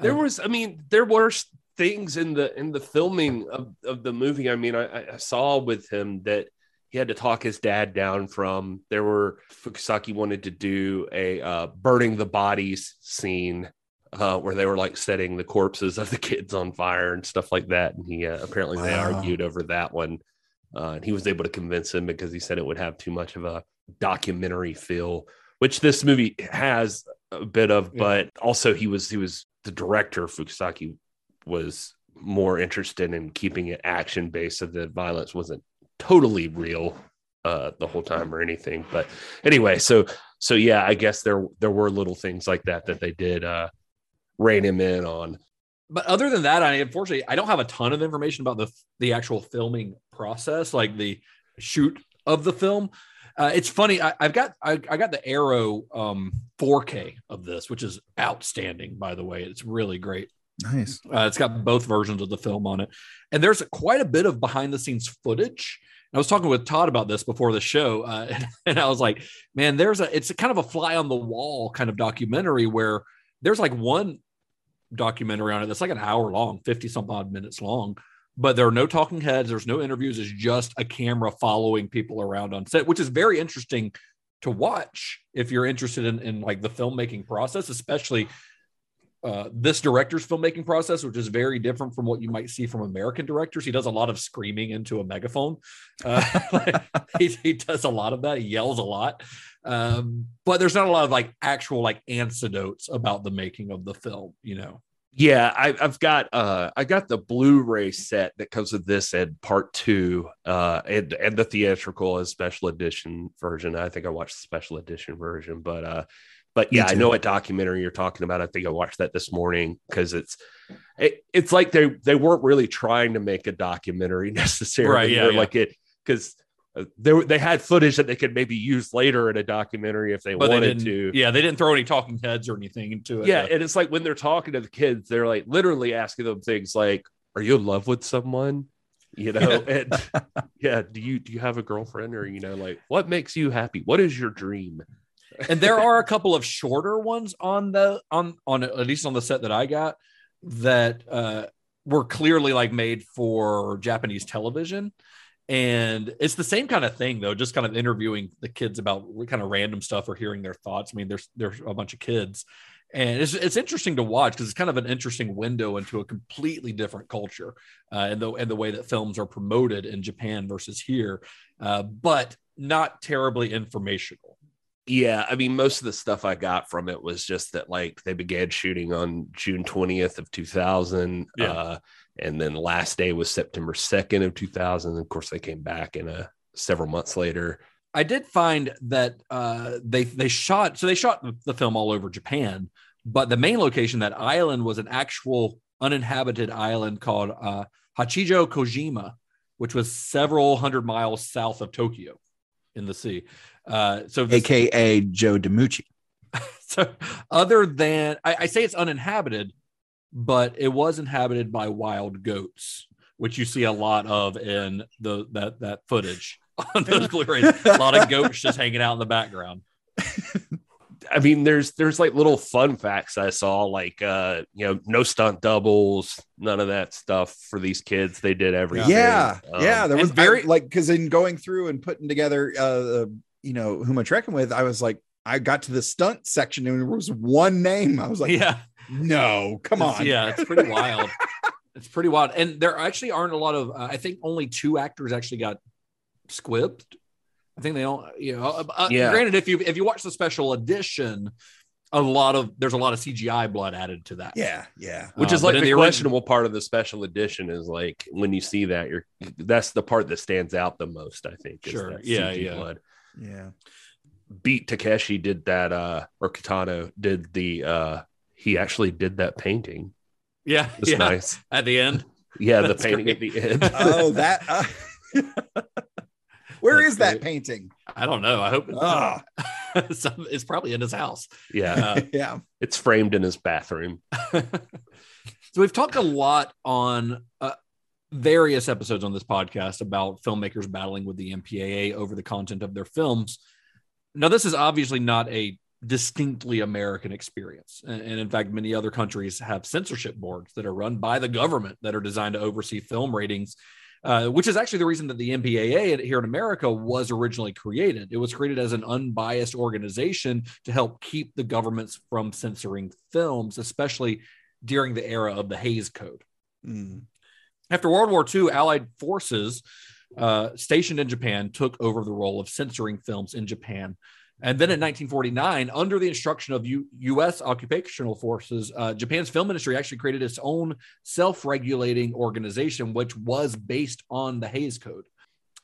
[SPEAKER 4] There was, I mean, there were things in the in the filming of, of the movie. I mean, I- I, saw with him that he had to talk his dad down from. There were Fukasaku wanted to do a uh, burning the bodies scene uh, where they were like setting the corpses of the kids on fire and stuff like that. And he uh, apparently they
[SPEAKER 5] Wow.
[SPEAKER 4] argued over that one. Uh, and he was able to convince him because he said it would have too much of a documentary feel, which this movie has a bit of,
[SPEAKER 6] Yeah.
[SPEAKER 4] but also he was he was the director Fukasaku was more interested in keeping it action based so the violence wasn't totally real uh the whole time or anything but anyway so so yeah i guess there there were little things like that that they did uh rein him in on
[SPEAKER 6] but other than that, I unfortunately I don't have a ton of information about the the actual filming process, like the shoot of the film. Uh, it's funny. I, I've got I, I got the Arrow um, 4K of this, which is outstanding. By the way, it's really great.
[SPEAKER 5] Nice.
[SPEAKER 6] Uh, it's got both versions of the film on it, and there's quite a bit of behind the scenes footage. I was talking with Todd about this before the show, uh, and, I was like, "Man, there's a it's a kind of a fly on the wall kind of documentary where there's like one documentary on it that's like an hour long, fifty some odd minutes long, but there are no talking heads, there's no interviews, it's just a camera following people around on set, which is very interesting to watch if you're interested in, in like the filmmaking process, especially uh, this director's filmmaking process, which is very different from what you might see from American directors. He does a lot of screaming into a megaphone. Uh, he, he does a lot of that. He yells a lot, um, but there's not a lot of like actual like anecdotes about the making of the film. You know,
[SPEAKER 4] Yeah, I, I've got uh I got the Blu-ray set that comes with this and part two, uh, and and the theatrical as special edition version. I think I watched the special edition version, but uh, but yeah, I know what documentary you're talking about. I think I watched that this morning because it's it, it's like they they weren't really trying to make a documentary necessarily,
[SPEAKER 6] Right, yeah, yeah.
[SPEAKER 4] like it because. They, were- they had footage that they could maybe use later in a documentary if they
[SPEAKER 6] But
[SPEAKER 4] wanted
[SPEAKER 6] didn't.
[SPEAKER 4] to.
[SPEAKER 6] Yeah, they didn't throw any talking heads or anything into it.
[SPEAKER 4] Yeah,
[SPEAKER 6] Uh,
[SPEAKER 4] and it's like when they're talking to the kids, they're like literally asking them things like, "Are you in love with someone?" You know, and yeah, do you do you have a girlfriend, or you know, like what makes you happy? What is your dream?
[SPEAKER 6] And there are a couple of shorter ones on the on on at least on the set that I got that uh were clearly like made for Japanese television. And it's the same kind of thing though, just kind of interviewing the kids about kind of random stuff or hearing their thoughts. I mean, there's there's a bunch of kids. And it's, it's interesting to watch because it's kind of an interesting window into a completely different culture uh, and the and the way that films are promoted in Japan versus here, uh, but not terribly informational.
[SPEAKER 4] Yeah, I mean, most of the stuff I got from it was just that like they began shooting on June twentieth of two thousand,
[SPEAKER 6] Yeah.
[SPEAKER 4] uh, and then last day was September second of two thousand. Of course, they came back in a several months later.
[SPEAKER 6] I did find that uh, they they shot so they shot the film all over Japan, but the main location, that island, was an actual uninhabited island called uh, Hachijo Kojima, which was several hundred miles south of Tokyo in the sea. Uh, so, this-
[SPEAKER 5] AKA Joe DiMucci.
[SPEAKER 6] so other than I, I say it's uninhabited, but it was inhabited by wild goats, which you see a lot of in the that that footage on those Blu-rays. a lot of goats just hanging out in the background.
[SPEAKER 4] I mean, there's there's like little fun facts I saw, like uh, you know, no stunt doubles, none of that stuff for these kids. They did everything.
[SPEAKER 5] Yeah,
[SPEAKER 4] Um,
[SPEAKER 5] yeah. There was
[SPEAKER 6] very-
[SPEAKER 5] very like because in going through and putting together, uh, you know, who am I trekking with? I was like, I got to the stunt section and there was one name. I was like,
[SPEAKER 6] yeah,
[SPEAKER 5] no, come
[SPEAKER 6] It's-
[SPEAKER 5] on.
[SPEAKER 6] yeah, it's pretty wild. it's pretty wild, and there actually aren't a lot of. Uh, I think only two actors actually got squibbed. I think they don't. You know, uh, uh,
[SPEAKER 4] Yeah.
[SPEAKER 6] granted, if you if you watch the special edition, a lot of there's a lot of CGI blood added to that.
[SPEAKER 5] yeah, yeah.
[SPEAKER 4] which is
[SPEAKER 6] but
[SPEAKER 4] like the,
[SPEAKER 6] the
[SPEAKER 4] questionable part of the special edition is like when you see that you're that's the part that stands out the most i think is
[SPEAKER 6] Sure.
[SPEAKER 4] that
[SPEAKER 6] Yeah,
[SPEAKER 4] CG
[SPEAKER 6] yeah.
[SPEAKER 4] blood.
[SPEAKER 5] Yeah.
[SPEAKER 4] beat takeshi did that uh or kitano did the uh he actually did that painting
[SPEAKER 6] yeah,
[SPEAKER 4] it's
[SPEAKER 6] yeah.
[SPEAKER 4] nice
[SPEAKER 6] At the end,
[SPEAKER 4] yeah the painting
[SPEAKER 6] great.
[SPEAKER 4] at the end
[SPEAKER 5] Oh, that. Uh, where
[SPEAKER 6] That's
[SPEAKER 5] is that painting?
[SPEAKER 6] I don't know. I hope it's. Some- it's probably in his house.
[SPEAKER 4] yeah
[SPEAKER 6] Uh,
[SPEAKER 5] yeah.
[SPEAKER 4] it's framed in his bathroom
[SPEAKER 6] so we've talked a lot on uh, various episodes on this podcast about filmmakers battling with the MPAA over the content of their films. Now, this is obviously not a distinctly American experience. And, in fact, many other countries have censorship boards that are run by the government that are designed to oversee film ratings. Uh, which is actually the reason that the MPAA here in America was originally created. It was created as an unbiased organization to help keep the governments from censoring films, especially during the era of the Hays Code.
[SPEAKER 5] Mm.
[SPEAKER 6] After World War II, Allied forces uh, stationed in Japan took over the role of censoring films in Japan. And then in 1949, under the instruction of U- U.S. occupational forces, uh, Japan's film industry actually created its own self regulating organization, which was based on the Hays Code.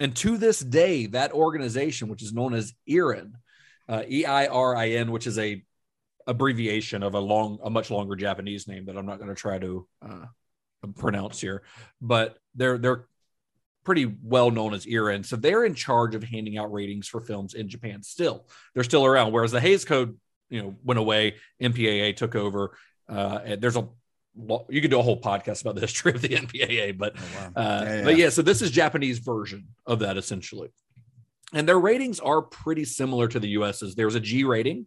[SPEAKER 6] And to this day, that organization, which is known as EIRIN, uh, E I R I N, which is a abbreviation of a long, a much longer Japanese name that I'm not going to try to uh, pronounce here, but they're they're pretty well known as EIRIN. So they're in charge of handing out ratings for films in Japan. Still, they're still around. Whereas the Hays Code, you know, went away. MPAA took over. Uh, and there's a you could do a whole podcast about the history of the MPAA, but
[SPEAKER 5] Oh, wow.
[SPEAKER 6] uh,
[SPEAKER 5] Yeah, yeah.
[SPEAKER 6] but yeah, so this is Japanese version of that essentially, and their ratings are pretty similar to the US's. There's a G rating,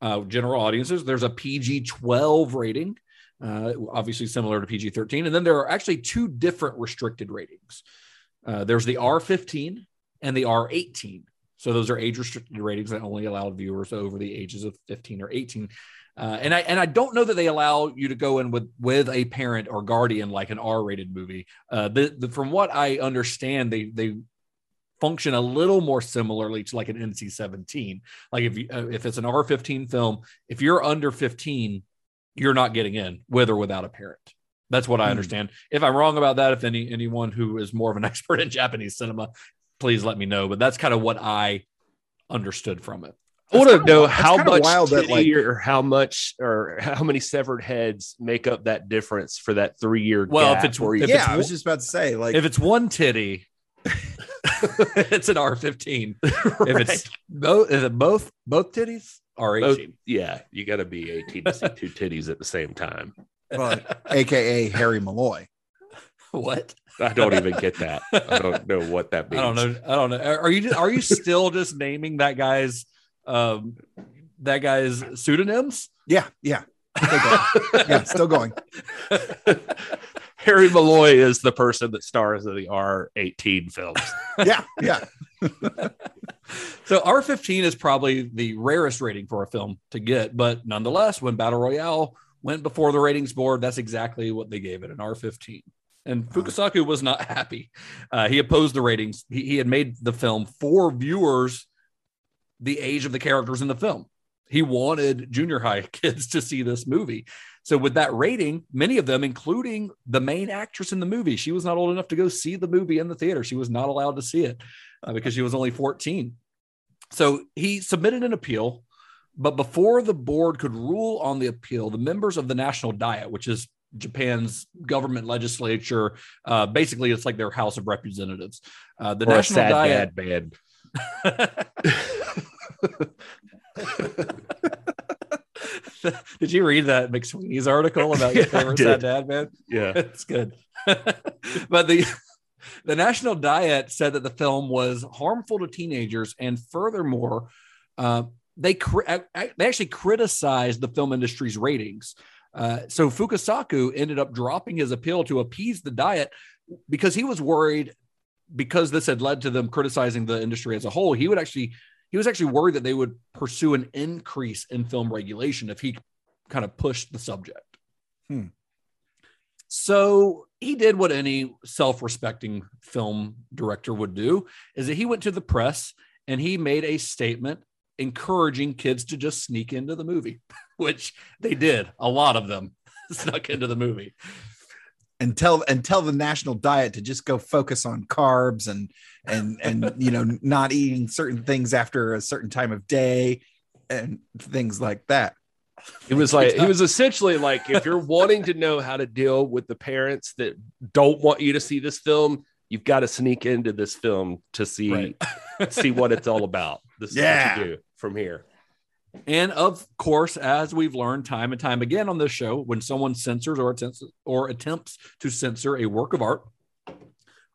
[SPEAKER 6] uh, general audiences. There's a PG 12 rating, uh, obviously similar to PG 13, and then there are actually two different restricted ratings. Uh, there's the R15 and the R18. So those are age restricted ratings that only allow viewers over the ages of 15 or 18. Uh, and I and I don't know that they allow you to go in with with a parent or guardian like an R-rated movie. Uh, the, the, from what I understand, they they function a little more similarly to like an NC-17. Like if you uh, if it's an R15 film, if you're under 15, you're not getting in with or without a parent. That's what I
[SPEAKER 5] Hmm.
[SPEAKER 6] understand. If I'm wrong about that, if any anyone who is more of an expert in Japanese cinema, please let me know. But that's kind of what I understood from it.
[SPEAKER 4] I want to
[SPEAKER 5] kinda
[SPEAKER 4] know how much
[SPEAKER 5] wild that,
[SPEAKER 4] titty
[SPEAKER 5] like-
[SPEAKER 4] or how much or how many severed heads make up that difference for that three year.
[SPEAKER 6] Well, if it's-
[SPEAKER 4] where you-
[SPEAKER 6] if
[SPEAKER 5] yeah,
[SPEAKER 6] it's
[SPEAKER 5] I was just about to say, like,
[SPEAKER 6] if it's one titty, it's an R15. If it's both, is it both both titties?
[SPEAKER 4] Both-
[SPEAKER 6] R18.
[SPEAKER 4] yeah, you got to be 18 to see two titties at the same time.
[SPEAKER 5] well, AKA Harry Malloy.
[SPEAKER 6] What?
[SPEAKER 4] I don't even get that. I don't know what that means.
[SPEAKER 6] I don't know. I don't know. Are you are you still just naming that guy's um that guy's pseudonyms?
[SPEAKER 5] Yeah, yeah, still going. yeah, still going.
[SPEAKER 4] Harry Malloy is the person that stars in the R18 films.
[SPEAKER 5] Yeah, yeah.
[SPEAKER 6] So R15 is probably the rarest rating for a film to get, but nonetheless, when Battle Royale went before the ratings board, that's exactly what they gave it an R15. And Fukasaku was not happy. Uh, he opposed the ratings. He, he had made the film for viewers the age of the characters in the film. He wanted junior high kids to see this movie. So, with that rating, many of them, including the main actress in the movie, she was not old enough to go see the movie in the theater. She was not allowed to see it uh, because she was only 14. So, he submitted an appeal. But before the board could rule on the appeal, the members of the National Diet, which is Japan's government legislature, uh, basically it's like their House of Representatives. Uh, the
[SPEAKER 4] Or
[SPEAKER 6] National
[SPEAKER 4] sad
[SPEAKER 6] Diet.
[SPEAKER 4] dad band.
[SPEAKER 6] Did you read that McSweeney's article about your
[SPEAKER 4] Yeah,
[SPEAKER 6] favorite sad dad man?
[SPEAKER 4] Yeah.
[SPEAKER 6] It's good. but the the National Diet said that the film was harmful to teenagers, and furthermore, uh, they cri- they actually criticized the film industry's ratings. Uh, so Fukasaku ended up dropping his appeal to appease the diet because he was worried because this had led to them criticizing the industry as a whole. He would actually he was actually worried that they would pursue an increase in film regulation if he kind of pushed the subject.
[SPEAKER 5] Hmm.
[SPEAKER 6] So he did what any self-respecting film director would do is that he went to the press and he made a statement encouraging kids to just sneak into the movie, which they did. A lot of them snuck into the movie.
[SPEAKER 5] and tell and tell the national diet to just go focus on carbs and and and you know not eating certain things after a certain time of day and things like that
[SPEAKER 4] He was like, he was essentially like, if you're wanting to know how to deal with the parents that don't want you to see this film, you've got to sneak into this film to see
[SPEAKER 6] Right.
[SPEAKER 4] see what it's all about. This is
[SPEAKER 5] Yeah.
[SPEAKER 4] what you do from here.
[SPEAKER 6] And of course, as we've learned time and time again on this show, when someone censors or attempts or attempts to censor a work of art,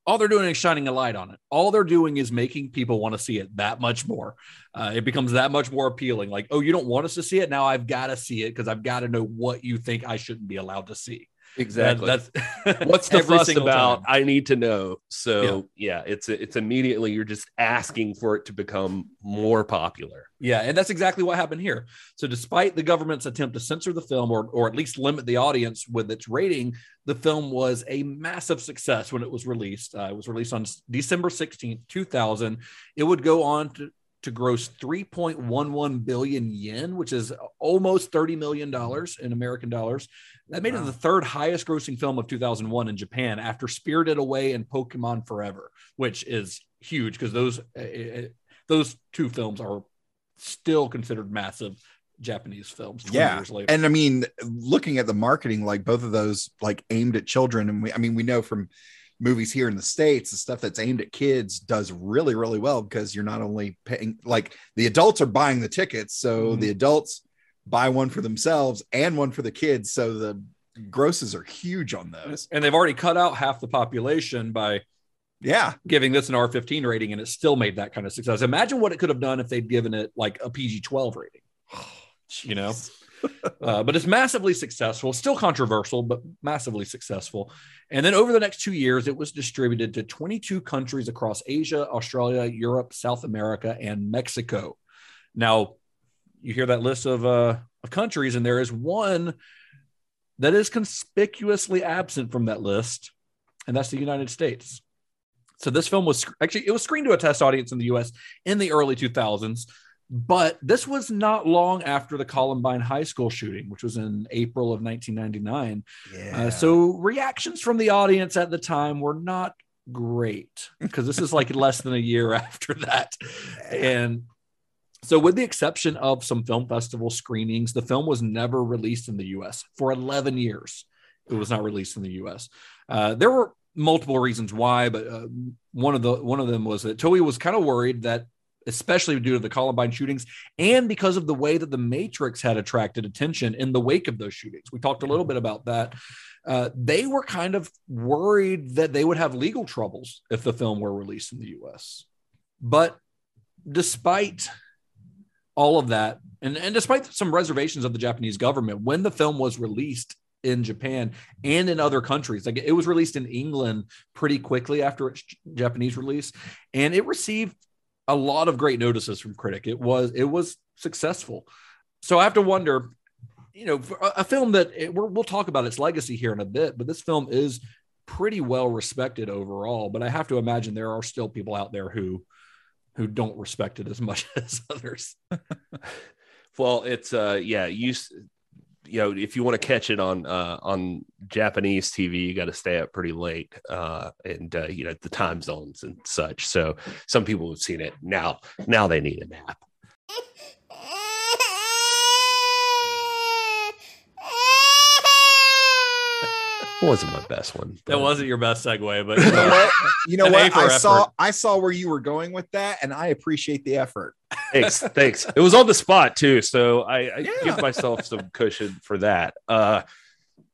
[SPEAKER 6] all they're doing is shining a light on it. All they're doing is making people want to see it that much more. Uh, it becomes that much more appealing. Like, oh, you don't want us to see it now? I've got to see it because I've got to know what you think I shouldn't be allowed to see.
[SPEAKER 4] Exactly.
[SPEAKER 6] That- that's
[SPEAKER 4] What's the fuss about?
[SPEAKER 6] time.
[SPEAKER 4] I need to know. So yeah, it's it's immediately you're just asking for it to become more popular.
[SPEAKER 6] Yeah, and that's exactly what happened here. So, despite the government's attempt to censor the film or, or at least limit the audience with its rating, the film was a massive success when it was released. Uh, it was released on December 16th, 2000. It would go on to, to gross 3.11 billion yen, which is almost $30 million in American dollars. That made it the third highest grossing film of 2001 in Japan after Spirited Away and Pokemon Forever, which is huge because those. uh, uh, those two films are still considered massive Japanese films 20
[SPEAKER 5] yeah
[SPEAKER 6] years later.
[SPEAKER 5] and i mean looking at the marketing like both of those like aimed at children and we i mean we know from movies here in the states the stuff that's aimed at kids does really really well because you're not only paying like the adults are buying the tickets so
[SPEAKER 6] Mhm.
[SPEAKER 5] the adults buy one for themselves and one for the kids so the grosses are huge on those
[SPEAKER 6] and they've already cut out half the population by
[SPEAKER 5] yeah
[SPEAKER 6] giving this an R15 rating, and it still made that kind of success. Imagine what it could have done if they'd given it like a PG 12 rating, you know? Uh, but it's massively successful, still controversial, but massively successful. And then over the next two years, it was distributed to 22 countries across Asia, Australia, Europe, South America, and Mexico. Now, you hear that list of, uh, of countries, and there is one that is conspicuously absent from that list, and that's the United States. So this film was actually it was screened to a test audience in the U.S. in the early 2000s, But this was not long after the Columbine High School shooting, which was in April of 1999.
[SPEAKER 5] Yeah.
[SPEAKER 6] Uh, so reactions from the audience at the time were not great because this is like less than a year after that. And so, with the exception of some film festival screenings, the film was never released in the US for 11 years. It was not released in the US. Uh, there were multiple reasons why, but uh, one of the one of them was that Toei was kind of worried that, especially due to the Columbine shootings and because of the way that the Matrix had attracted attention in the wake of those shootings. We talked a little bit about that. Uh, they were kind of worried that they would have legal troubles if the film were released in the US. But despite all of that, and, and despite some reservations of the Japanese government, when the film was released in Japan and in other countries, like it was released in England pretty quickly after its Japanese release, and it received a lot of great notices from critic. It was it was successful. So I have to wonder, you know, a, film that it, we're, we'll talk about its legacy here in a bit, but this film is pretty well respected overall. But I have to imagine there are still people out there who who don't respect it as much as others.
[SPEAKER 4] Well, it's uh yeah, you you know, if you want to catch it on uh on Japanese TV, you got to stay up pretty late uh and uh you know, the time zones and such. So some people have seen it. Now now they need a nap. Wasn't my best one.
[SPEAKER 6] That wasn't your best segue, but
[SPEAKER 5] You know what? You know what?
[SPEAKER 6] A for
[SPEAKER 5] I saw. I saw where you were going with that, and I appreciate the effort.
[SPEAKER 4] thanks thanks it was on the spot too so i, I
[SPEAKER 5] Yeah.
[SPEAKER 4] give myself some cushion for that uh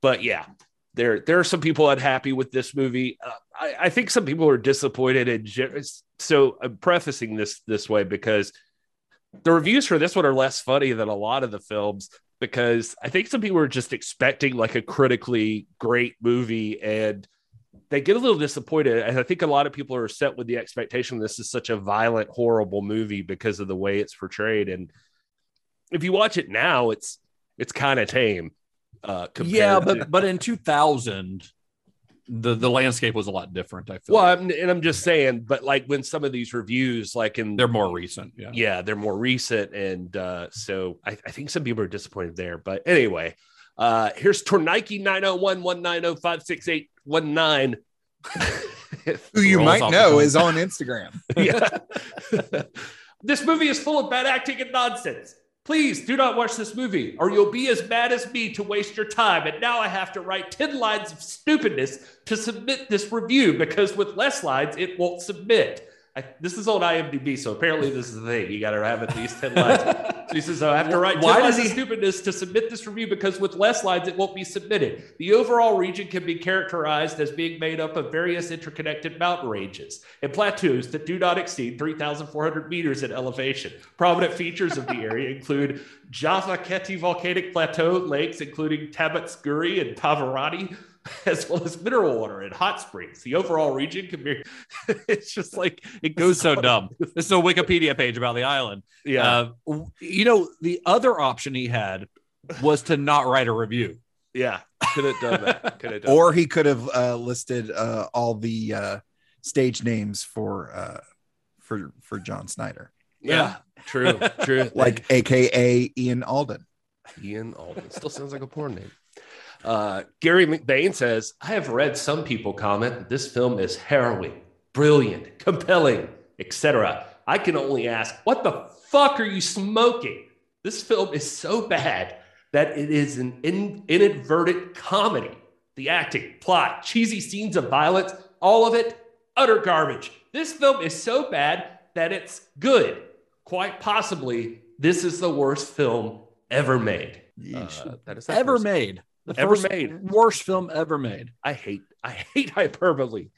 [SPEAKER 4] but yeah there there are some people unhappy with this movie uh, I, I think some people are disappointed in gen- so i'm prefacing this this way because the reviews for this one are less funny than a lot of the films because i think some people are just expecting like a critically great movie and they get a little disappointed. And I think a lot of people are set with the expectation this is such a violent, horrible movie because of the way it's portrayed. And if you watch it now, it's it's kind of tame. Uh, compared
[SPEAKER 6] yeah,
[SPEAKER 4] to-
[SPEAKER 6] but but in 2000, the the landscape was a lot different. I feel
[SPEAKER 4] well,
[SPEAKER 6] like.
[SPEAKER 4] I'm, and I'm just saying, but like when some of these reviews, like in
[SPEAKER 6] they're more recent. Yeah.
[SPEAKER 4] yeah, they're more recent, and uh, so I, I think some people are disappointed there. But anyway, uh, here's Tornike nine zero one one nine zero five six eight one nine.
[SPEAKER 5] Who you might know is on Instagram.
[SPEAKER 4] yeah. this movie is full of bad acting and nonsense. Please do not watch this movie, or you'll be as mad as me to waste your time. And now I have to write 10 lines of stupidness to submit this review because with less lines, it won't submit. I, this is on IMDb, so apparently this is the thing. You got to have at least 10 lines. So he says, I have to write 10
[SPEAKER 6] Why
[SPEAKER 4] lines
[SPEAKER 6] does
[SPEAKER 4] of
[SPEAKER 6] he-
[SPEAKER 4] stupidness to submit this review because with less lines, it won't be submitted. The overall region can be characterized as being made up of various interconnected mountain ranges and plateaus that do not exceed 3,400 meters in elevation. Prominent features of the area include Javakheti volcanic plateau lakes, including Tabatskuri and Paravani, as well as mineral water and hot springs. The overall region can be, it's just like, it
[SPEAKER 6] Goes
[SPEAKER 4] goes
[SPEAKER 6] so dumb. This is a Wikipedia page about the island.
[SPEAKER 4] Yeah.
[SPEAKER 6] Uh, you know, the other option he had was to not write a review.
[SPEAKER 4] yeah. Could have done that. Could have done
[SPEAKER 5] or he could have uh, listed uh, all the uh, stage names for uh, for for John Snyder,
[SPEAKER 4] Yeah, true, true.
[SPEAKER 5] like AKA Ian Alden.
[SPEAKER 4] Ian Alden still sounds like a porn name. Uh, Gary McBain says, I have read some people comment that this film is harrowing, brilliant, compelling, etc. I can only ask, what the fuck are you smoking? This film is so bad that it is an in- inadvertent comedy. The acting, plot, cheesy scenes of violence, all of it, utter garbage. This film is so bad that it's good. Quite possibly, this is the worst film ever made. Uh, that is that
[SPEAKER 6] Ever
[SPEAKER 4] person.
[SPEAKER 6] made. The
[SPEAKER 4] Ever
[SPEAKER 6] first
[SPEAKER 4] made.
[SPEAKER 6] worst film ever made.
[SPEAKER 4] I hate I hate hyperbole.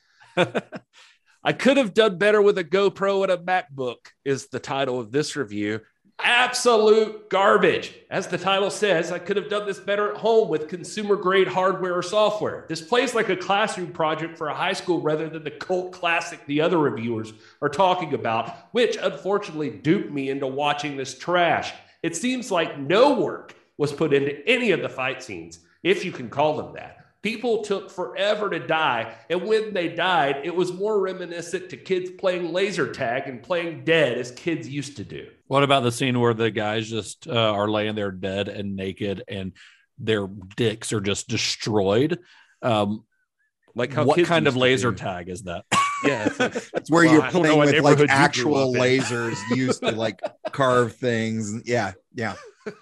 [SPEAKER 4] I could have done better with a GoPro and a MacBook is the title of this review. Absolute garbage. As the title says, I could have done this better at home with consumer grade hardware or software. This plays like a classroom project for a high school rather than the cult classic the other reviewers are talking about, which unfortunately duped me into watching this trash. It seems like no work was put into any of the fight scenes, if you can call them that. People took forever to die. And when they died, it was more reminiscent to kids playing laser tag and playing dead as kids used to do.
[SPEAKER 6] What about the scene where the guys just uh, are laying there dead and naked and their dicks are just destroyed? Um,
[SPEAKER 4] Like how
[SPEAKER 6] what kind of laser
[SPEAKER 4] do.
[SPEAKER 6] tag is that?
[SPEAKER 4] Yeah. it's like-
[SPEAKER 5] That's where
[SPEAKER 4] Well,
[SPEAKER 5] you're
[SPEAKER 4] I don't know
[SPEAKER 5] playing with like
[SPEAKER 4] neighborhood you grew
[SPEAKER 5] actual lasers used to like carve things. Yeah, yeah.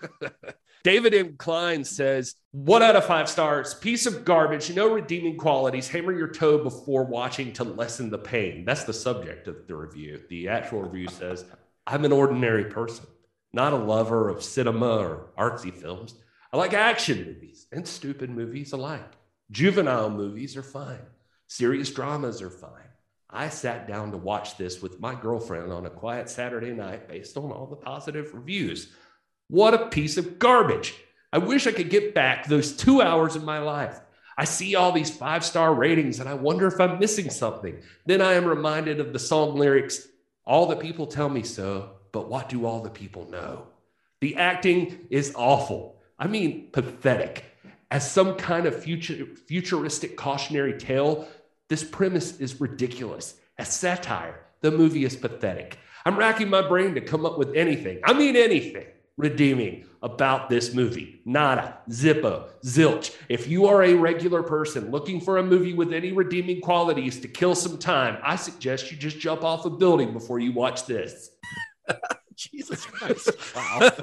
[SPEAKER 4] David M. Klein says, one out of five stars, piece of garbage, no redeeming qualities. Hammer your toe before watching to lessen the pain. That's the subject of the review. The actual review says, I'm an ordinary person, not a lover of cinema or artsy films. I like action movies and stupid movies alike. Juvenile movies are fine. Serious dramas are fine. I sat down to watch this with my girlfriend on a quiet Saturday night based on all the positive reviews. What a piece of garbage. I wish I could get back those two hours of my life. I see all these five star ratings and I wonder if I'm missing something. Then I am reminded of the song lyrics All the people tell me so, but what do all the people know? The acting is awful. I mean, pathetic. As some kind of future, futuristic cautionary tale, this premise is ridiculous. As satire, the movie is pathetic. I'm racking my brain to come up with anything, I mean, anything redeeming about this movie. Nada, zippo, zilch. If you are a regular person looking for a movie with any redeeming qualities to kill some time, I suggest you just jump off a building before you watch this.
[SPEAKER 6] Jesus Christ. Wow.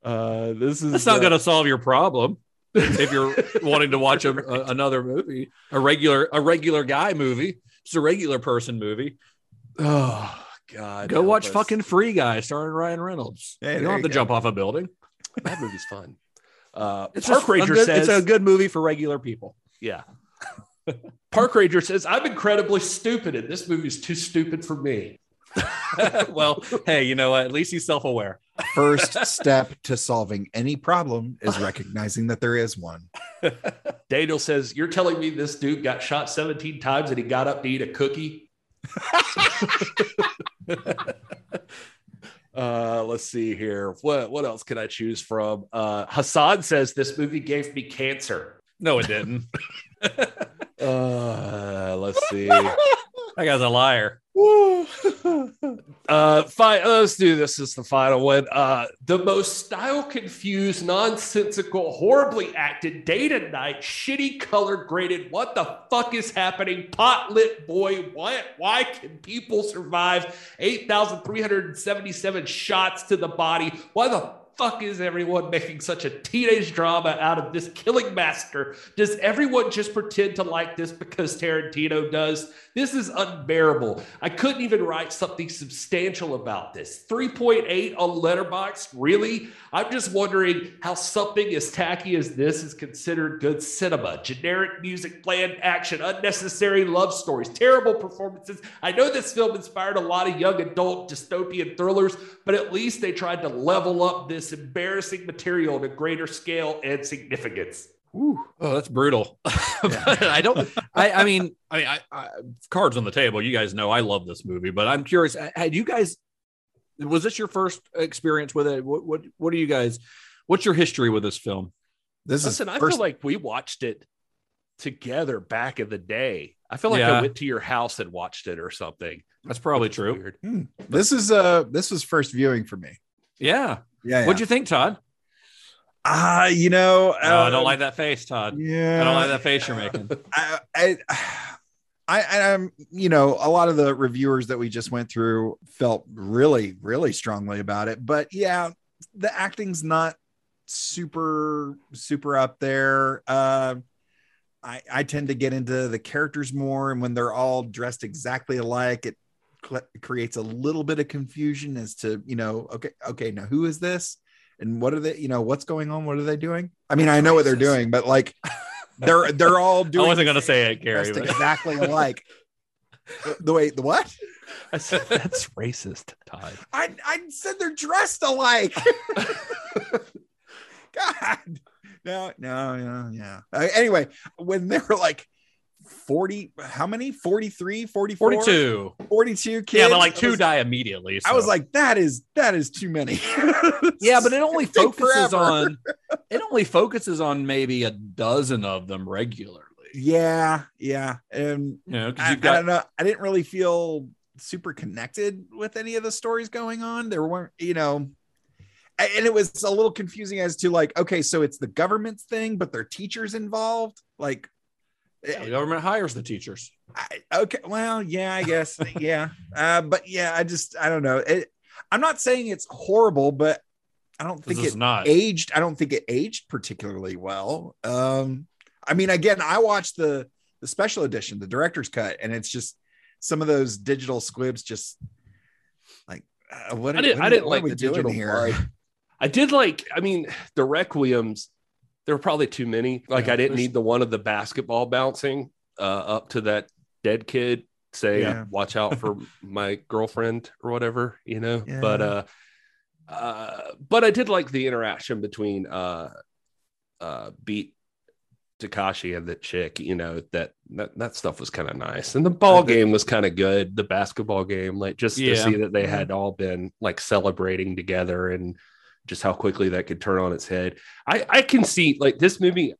[SPEAKER 4] Uh, this is
[SPEAKER 6] That's not going to solve your problem if you're wanting to watch a, a- another movie, a regular a regular guy movie, just a regular person movie.
[SPEAKER 4] Oh God!
[SPEAKER 6] Go watch
[SPEAKER 4] us.
[SPEAKER 6] fucking Free Guy starring Ryan Reynolds.
[SPEAKER 5] Hey,
[SPEAKER 6] you don't have
[SPEAKER 5] you
[SPEAKER 6] to
[SPEAKER 5] go.
[SPEAKER 6] jump off a building.
[SPEAKER 4] that movie's fun. Uh,
[SPEAKER 6] It's
[SPEAKER 4] Park
[SPEAKER 6] just a
[SPEAKER 4] Ranger
[SPEAKER 6] good-
[SPEAKER 4] says,
[SPEAKER 6] it's a good movie for regular people.
[SPEAKER 4] "Yeah." Park Ranger says, "I'm incredibly stupid, and this movie's too stupid for me."
[SPEAKER 6] well, hey, you know what? At least he's self aware.
[SPEAKER 5] First step to solving any problem is recognizing that there is one.
[SPEAKER 4] Daniel says, "You're telling me this dude got shot 17 times and he got up to eat a cookie?" uh, let's see here. What what else can I choose from? Uh, Hassan says this movie gave me cancer.
[SPEAKER 6] No, it didn't.
[SPEAKER 4] Uh, let's see.
[SPEAKER 6] that guy's a liar.
[SPEAKER 4] Uh, fine. Let's do this. This is the final one. Uh, the most style confused, nonsensical, horribly acted, day to night, shitty color graded. What the fuck is happening? Pot lit boy. Why? Why can people survive eight thousand three hundred seventy-seven shots to the body? Why the fuck is everyone making such a teenage drama out of this killing massacre? Does everyone just pretend to like this because Tarantino does? This is unbearable. I couldn't even write something substantial about this. 3.8 on Letterboxd, really? I'm just wondering how something as tacky as this is considered good cinema. Generic music, bland action, unnecessary love stories, terrible performances. I know this film inspired a lot of young adult dystopian thrillers, but at least they tried to level up this embarrassing material to greater scale and significance.
[SPEAKER 6] Oh, that's brutal. But I don't. I, I mean, I mean, I, I, cards on the table. You guys know I love this movie, but I'm curious. Had you guys? Was this your first experience with it? What what what are you guys? What's your history with this film?
[SPEAKER 5] This
[SPEAKER 4] Listen,
[SPEAKER 5] is
[SPEAKER 4] I
[SPEAKER 5] first,
[SPEAKER 4] feel like we watched it together back in the day. I feel like I went to your house and watched it or something.
[SPEAKER 6] That's probably
[SPEAKER 4] Which is
[SPEAKER 6] true.
[SPEAKER 4] weird.
[SPEAKER 5] this is uh this was first viewing for me.
[SPEAKER 6] Yeah.
[SPEAKER 5] Yeah.
[SPEAKER 6] What'd you think, Todd?
[SPEAKER 5] Ah, you know,
[SPEAKER 6] Oh, I
[SPEAKER 5] uh,
[SPEAKER 6] don't like that face, Todd.
[SPEAKER 5] Yeah,
[SPEAKER 6] I don't like that face you're making.
[SPEAKER 5] I, I, I, I'm, you know, a lot of the reviewers that we just went through felt really, really strongly about it. But yeah, the acting's not super, super up there. Uh, I, I tend to get into the characters more, and when they're all dressed exactly alike, it creates a little bit of confusion as to, you know, okay, okay, now who is this, and what are they, you know, what's going on, what are they doing? I mean, I know what they're doing, but like, they're they're all doing I
[SPEAKER 6] wasn't going to say it, Gary. But
[SPEAKER 5] exactly alike. the, the way the what?
[SPEAKER 4] I said that's racist, Todd.
[SPEAKER 5] I I said they're dressed alike. God. No, no, no, yeah. Uh, anyway, when they were like 40 how many? 43 44
[SPEAKER 6] 42.
[SPEAKER 5] 42 kids
[SPEAKER 6] Yeah, but like two
[SPEAKER 5] was,
[SPEAKER 6] die immediately.
[SPEAKER 5] I was like that is that is too many.
[SPEAKER 6] Yeah, but it only focuses on it only focuses on maybe a dozen of them regularly.
[SPEAKER 5] yeah yeah and
[SPEAKER 6] You know,
[SPEAKER 5] I,
[SPEAKER 6] you've
[SPEAKER 5] I don't know i didn't really feel super connected with any of the stories going on. There weren't you know and it was a little confusing as to like okay so it's the government's thing but their teachers involved? Like
[SPEAKER 6] the government hires the teachers.
[SPEAKER 5] I, okay well yeah i guess yeah uh, but yeah i just i don't know it, i'm not saying it's horrible but i don't think it
[SPEAKER 6] not.
[SPEAKER 5] aged i don't think it aged particularly well um i mean again i watched the the special edition the director's cut and it's just some of those digital squibs just like uh, what
[SPEAKER 4] I didn't.
[SPEAKER 5] what
[SPEAKER 4] I didn't
[SPEAKER 5] what
[SPEAKER 4] like
[SPEAKER 5] we
[SPEAKER 4] the
[SPEAKER 5] doing
[SPEAKER 4] digital
[SPEAKER 5] here
[SPEAKER 4] part. I did like. I mean, the requiems. There were probably too many. Like
[SPEAKER 6] Yeah,
[SPEAKER 4] I didn't need the one of the basketball bouncing uh, up to that dead kid saying,
[SPEAKER 5] Yeah.
[SPEAKER 4] "Watch out for my girlfriend" or whatever. You know.
[SPEAKER 5] Yeah.
[SPEAKER 4] But uh, uh, but I did like the interaction between uh, uh, beat. Takeshi and the chick, you know that that, that stuff was kind of nice, and the ball game was kind of good. The basketball game, like just to see that they had all been like celebrating together and just how quickly that could turn on its head. I I can see like this movie.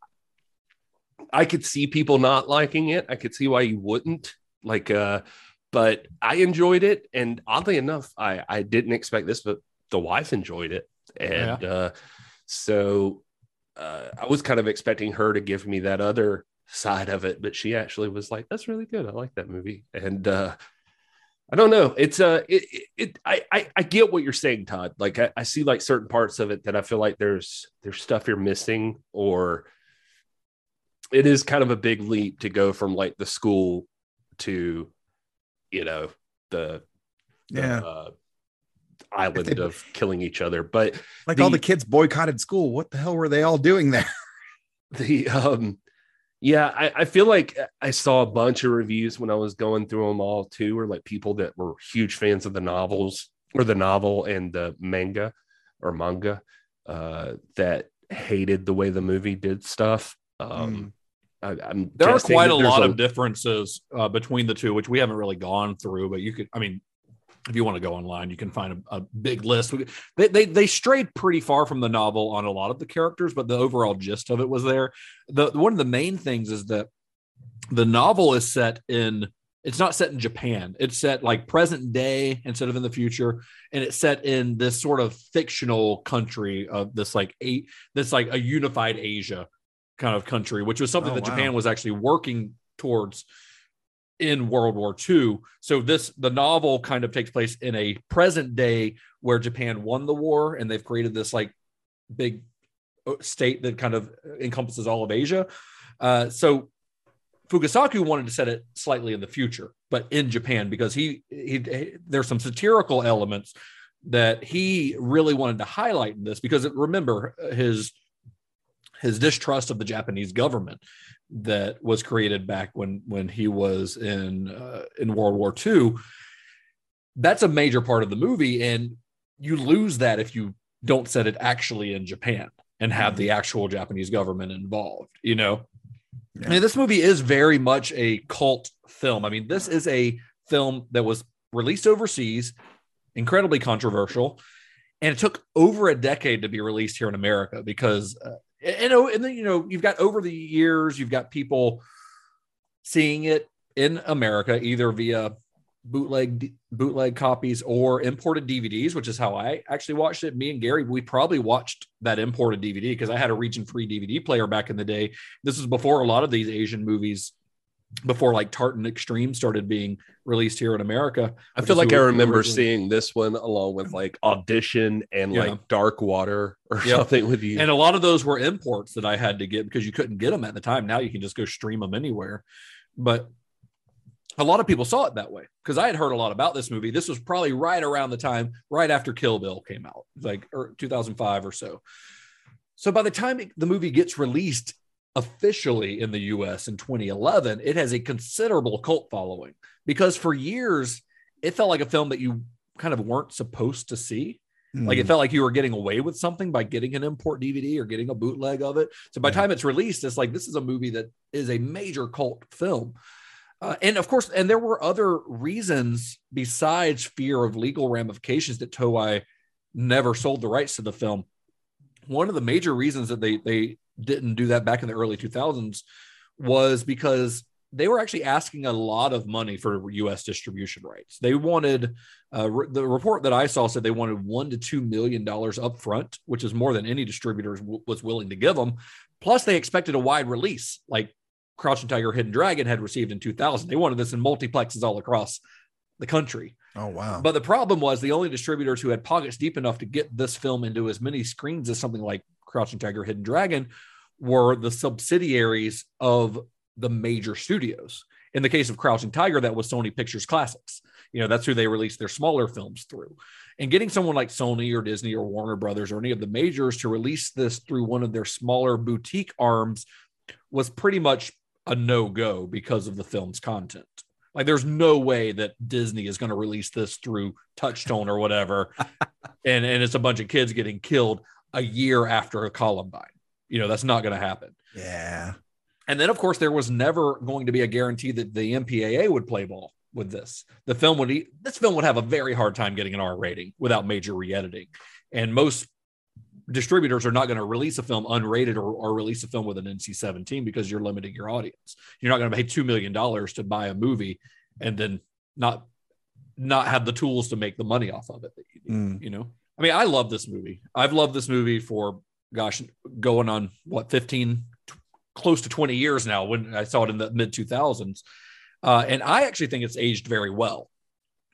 [SPEAKER 4] I could see people not liking it. I could see why you wouldn't like. uh But I enjoyed it, and oddly enough, I I didn't expect this, but the wife enjoyed it, and uh so uh, I was kind of expecting her to give me that other side of it, but she actually was like, "That's really good. I like that movie." And uh, I don't know. It's uh, it, it, it I, I I get what you're saying, Todd. Like I, I see like certain parts of it that I feel like there's there's stuff you're missing, or it is kind of a big leap to go from like the school to, you know, the the,
[SPEAKER 5] yeah
[SPEAKER 4] uh, island
[SPEAKER 5] they-
[SPEAKER 4] of killing each other. But
[SPEAKER 5] like all
[SPEAKER 4] the-
[SPEAKER 5] the kids boycotted school what the hell were they all doing there
[SPEAKER 4] the um yeah I, I feel like i saw a bunch of reviews when i was going through them all too or like people that were huge fans of the novels or the novel and the manga or manga uh that hated the way the movie did stuff um I, i'm
[SPEAKER 6] There are quite a lot of differences uh, between the two, which we haven't really gone through. But you could, I mean, if you want to go online, you can find a, a big list. They, they they strayed pretty far from the novel on a lot of the characters, but the overall gist of it was there. The one of the main things is that the novel is set in. It's not set in Japan. It's set like present day instead of in the future, and it's set in this sort of fictional country of this like eight, this like a unified Asia kind of country, which was something
[SPEAKER 5] Oh,
[SPEAKER 6] that
[SPEAKER 5] wow.
[SPEAKER 6] Japan was actually working towards in World War II. So this the novel kind of takes place in a present day where Japan won the war and they've created this like big uh, state that kind of encompasses all of Asia. Uh, so Fukasaku wanted to set it slightly in the future, but in Japan because he, he there's some satirical elements that he really wanted to highlight in this because remember his his distrust of the Japanese government that was created back when when he was in uh, in World War II. That's a major part of the movie, and you lose that if you don't set it actually in Japan and have the actual Japanese government involved. You know,
[SPEAKER 5] Yeah.
[SPEAKER 6] I mean, this movie is very much a cult film. I mean, this is a film that was released overseas, incredibly controversial, and it took over a decade to be released here in America because, uh, and, oh, and then you know, you've got over the years, you've got people seeing it in America either via bootleg bootleg copies or imported DVDs, which is how I actually watched it. Me and Gary, we probably watched that imported DVD because I had a region free DVD player back in the day. This was before a lot of these Asian movies, before like Tartan Extreme started being released here in America.
[SPEAKER 4] I feel like I remember
[SPEAKER 6] originally-
[SPEAKER 4] seeing this one along with like Audition and
[SPEAKER 6] Yeah.
[SPEAKER 4] like Dark Water or
[SPEAKER 6] Yeah.
[SPEAKER 4] something with you.
[SPEAKER 6] And a lot of those were imports that I had to get because you couldn't get them at the time. Now you can just go stream them anywhere. But a lot of people saw it that way because I had heard a lot about this movie. This was probably right around the time, right after Kill Bill came out, like er, or 2005 or so. So by the time it- the movie gets released officially in the US in 2011, it has a considerable cult following because for years it felt like a film that you kind of weren't supposed to see Like it
[SPEAKER 5] Mm.
[SPEAKER 6] felt like you were getting away with something by getting an import DVD or getting a bootleg of it. So by the
[SPEAKER 5] Yeah.
[SPEAKER 6] time it's released, it's like this is a movie that is a major cult film. Uh, and of course, and there were other reasons besides fear of legal ramifications that Toei never sold the rights to the film. One of the major reasons that they they didn't do that back in the early 2000s was because they were actually asking a lot of money for U.S. distribution rights. They wanted uh, re- the report that I saw said they wanted one to two million dollars up front, which is more than any distributor w- was willing to give them. Plus, they expected a wide release, like Crouching Tiger, Hidden Dragon had received in 2000. They wanted this in multiplexes all across the country.
[SPEAKER 5] Oh wow.
[SPEAKER 6] But the problem was the only distributors who had pockets deep enough to get this film into as many screens as something like Crouching Tiger, Hidden Dragon were the subsidiaries of the major studios. In the case of Crouching Tiger, that was Sony Pictures Classics. You know, that's who they released their smaller films through. And getting someone like Sony or Disney or Warner Brothers or any of the majors to release this through one of their smaller boutique arms was pretty much a no go because of the film's content. Like, there's no way that Disney is going to release this through Touchstone or whatever, and and it's a bunch of kids getting killed a year after a Columbine. You know, that's not going to happen.
[SPEAKER 5] yeah.
[SPEAKER 6] And then, of course, there was never going to be a guarantee that the MPAA would play ball with this. The film would this film would have a very hard time getting an R rating without major re-editing, and most distributors are not going to release a film unrated or, or release a film with an NC-17 because you're limiting your audience. You're not going to pay two million dollars to buy a movie and then not not have the tools to make the money off of it. That you, need,
[SPEAKER 5] Mm.
[SPEAKER 6] you know, I mean, I love this movie. I've loved this movie for gosh, going on what 15, t- close to 20 years now. When I saw it in the mid 2000s, uh, and I actually think it's aged very well.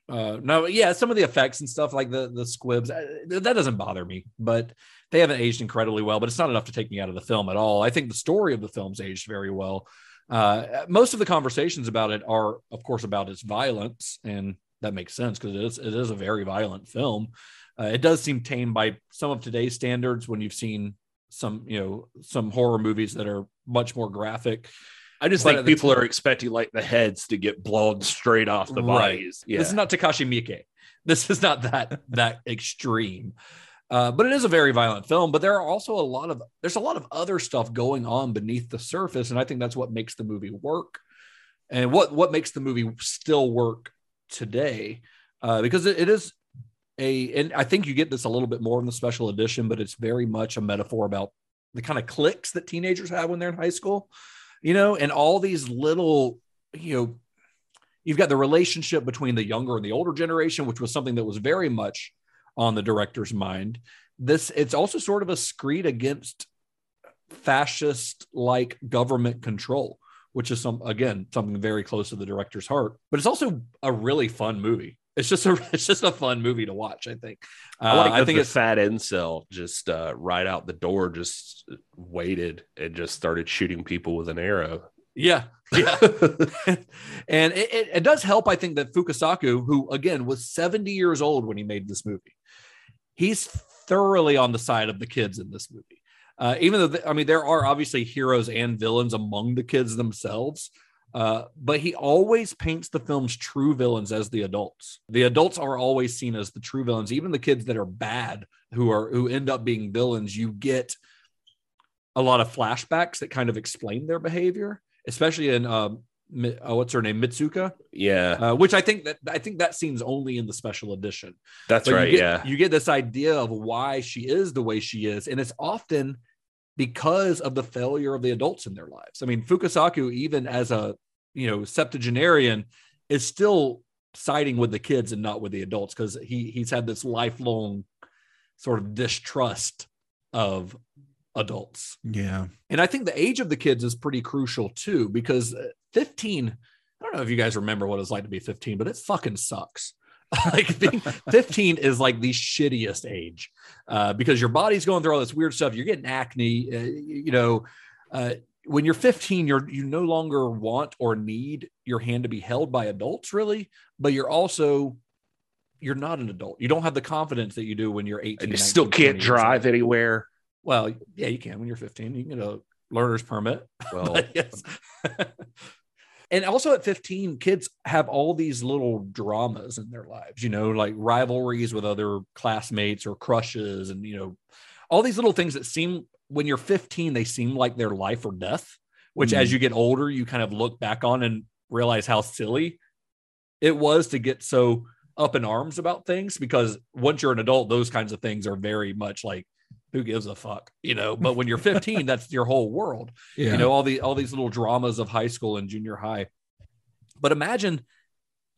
[SPEAKER 6] Uh, no, yeah, some of the effects and stuff like the the squibs uh, that doesn't bother me, but they haven't aged incredibly well. But it's not enough to take me out of the film at all. I think the story of the film's aged very well. Uh, most of the conversations about it are, of course, about its violence, and that makes sense because it is it is a very violent film. Uh, it does seem tame by some of today's standards when you've seen some, you know, some horror movies that are much more graphic.
[SPEAKER 4] I just
[SPEAKER 6] But
[SPEAKER 4] think people
[SPEAKER 6] time-
[SPEAKER 4] are expecting like the heads to get blown straight off the
[SPEAKER 6] Right.
[SPEAKER 4] bodies. Yeah.
[SPEAKER 6] This is not Takashi Miike. This is not that that extreme. Uh, but it is a very violent film. But there are also a lot of there's a lot of other stuff going on beneath the surface, and I think that's what makes the movie work, and what what makes the movie still work today, uh, because it, it is a and I think you get this a little bit more in the special edition, but it's very much a metaphor about the kind of clicks that teenagers have when they're in high school, you know, and all these little, you know, you've got the relationship between the younger and the older generation, which was something that was very much on the director's mind. This it's also sort of a screed against fascist like government control, which is some again something very close to the director's heart. But it's also a really fun movie. It's just a it's just a fun movie to watch. I think. Uh,
[SPEAKER 4] I like
[SPEAKER 6] I think
[SPEAKER 4] the
[SPEAKER 6] it's
[SPEAKER 4] fat incel just uh, right out the door, just waited and just started shooting people with an arrow.
[SPEAKER 6] yeah yeah. and it, it, it does help, I think, that Fukasaku, who again was 70 years old when he made this movie, he's thoroughly on the side of the kids in this movie. Uh, even though, th- I mean, there are obviously heroes and villains among the kids themselves, uh, but he always paints the film's true villains as the adults. The adults are always seen as the true villains. Even the kids that are bad, who are who end up being villains, you get a lot of flashbacks that kind of explain their behavior, especially in um, uh, what's her name, Mitsuko,
[SPEAKER 4] Yeah,
[SPEAKER 6] uh, which I think that I think that seems only in the special edition.
[SPEAKER 4] that's
[SPEAKER 6] But
[SPEAKER 4] right.
[SPEAKER 6] You get,
[SPEAKER 4] yeah,
[SPEAKER 6] you get this idea of why she is the way she is, and it's often because of the failure of the adults in their lives. I mean, Fukasaku, even as a you know septuagenarian, is still siding with the kids and not with the adults because he he's had this lifelong sort of distrust of adults.
[SPEAKER 5] Yeah.
[SPEAKER 6] And I think the age of the kids is pretty crucial too, because uh, 15, I don't know if you guys remember what it's like to be 15, but it fucking sucks. like being 15 is like the shittiest age uh, because your body's going through all this weird stuff. You're getting acne, uh, you know. Uh, when you're 15, you're you no longer want or need your hand to be held by adults, really, but you're also you're not an adult. You don't have the confidence that you do when you're 18.
[SPEAKER 4] and you still can't
[SPEAKER 6] 20 years old.
[SPEAKER 4] drive anywhere.
[SPEAKER 6] Well, yeah, you can when you're 15. You can get a learner's permit.
[SPEAKER 4] Well,
[SPEAKER 6] yes. and also at 15 kids have all these little dramas in their lives you know like rivalries with other classmates or crushes and you know all these little things that seem when you're 15 they seem like their life or death which as mm-hmm. you get older you kind of look back on and realize how silly it was to get so up in arms about things because once you're an adult those kinds of things are very much like who gives a fuck you know? But when you're 15 that's your whole world
[SPEAKER 5] Yeah.
[SPEAKER 6] you know all the all these little dramas of high school and junior high. But imagine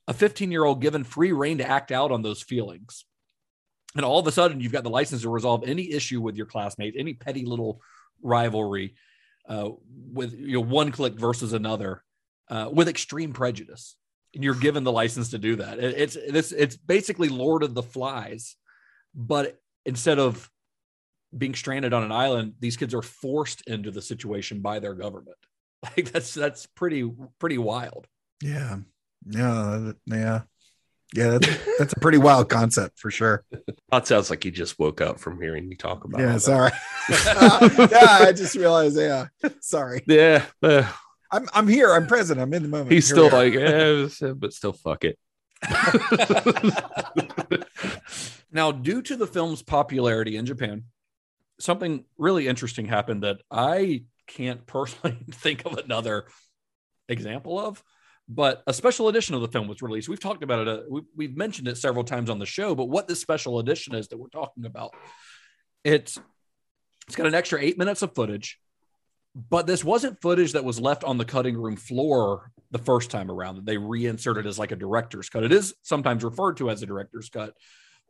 [SPEAKER 6] a 15 year old given free reign to act out on those feelings and all of a sudden you've got the license to resolve any issue with your classmates any petty little rivalry uh, with you know one click versus another uh, with extreme prejudice and you're given the license to do that It- it's it's it's basically lord of the flies but instead of being stranded on an island these kids are forced into the situation by their government like that's that's pretty pretty wild
[SPEAKER 5] Yeah. Yeah. Yeah. Yeah. That's, that's a pretty wild concept for sure.
[SPEAKER 4] That sounds like you just woke up from hearing me talk about. all
[SPEAKER 5] Yeah.
[SPEAKER 4] that.
[SPEAKER 5] Sorry. yeah. I just realized. Yeah. Sorry.
[SPEAKER 4] Yeah, uh,
[SPEAKER 5] I'm, I'm here. I'm present. I'm in the moment.
[SPEAKER 4] he's
[SPEAKER 5] Here
[SPEAKER 4] still like, eh, it but still, fuck it.
[SPEAKER 6] now due to the film's popularity in japan something really interesting happened that i can't personally think of another example of but a special edition of the film was released. We've talked about it uh, we, we've mentioned it several times on the show but what this special edition is that we're talking about it's it's got an extra eight minutes of footage but this wasn't footage that was left on the cutting room floor the first time around that they reinserted as like a director's cut. It is sometimes referred to as a director's cut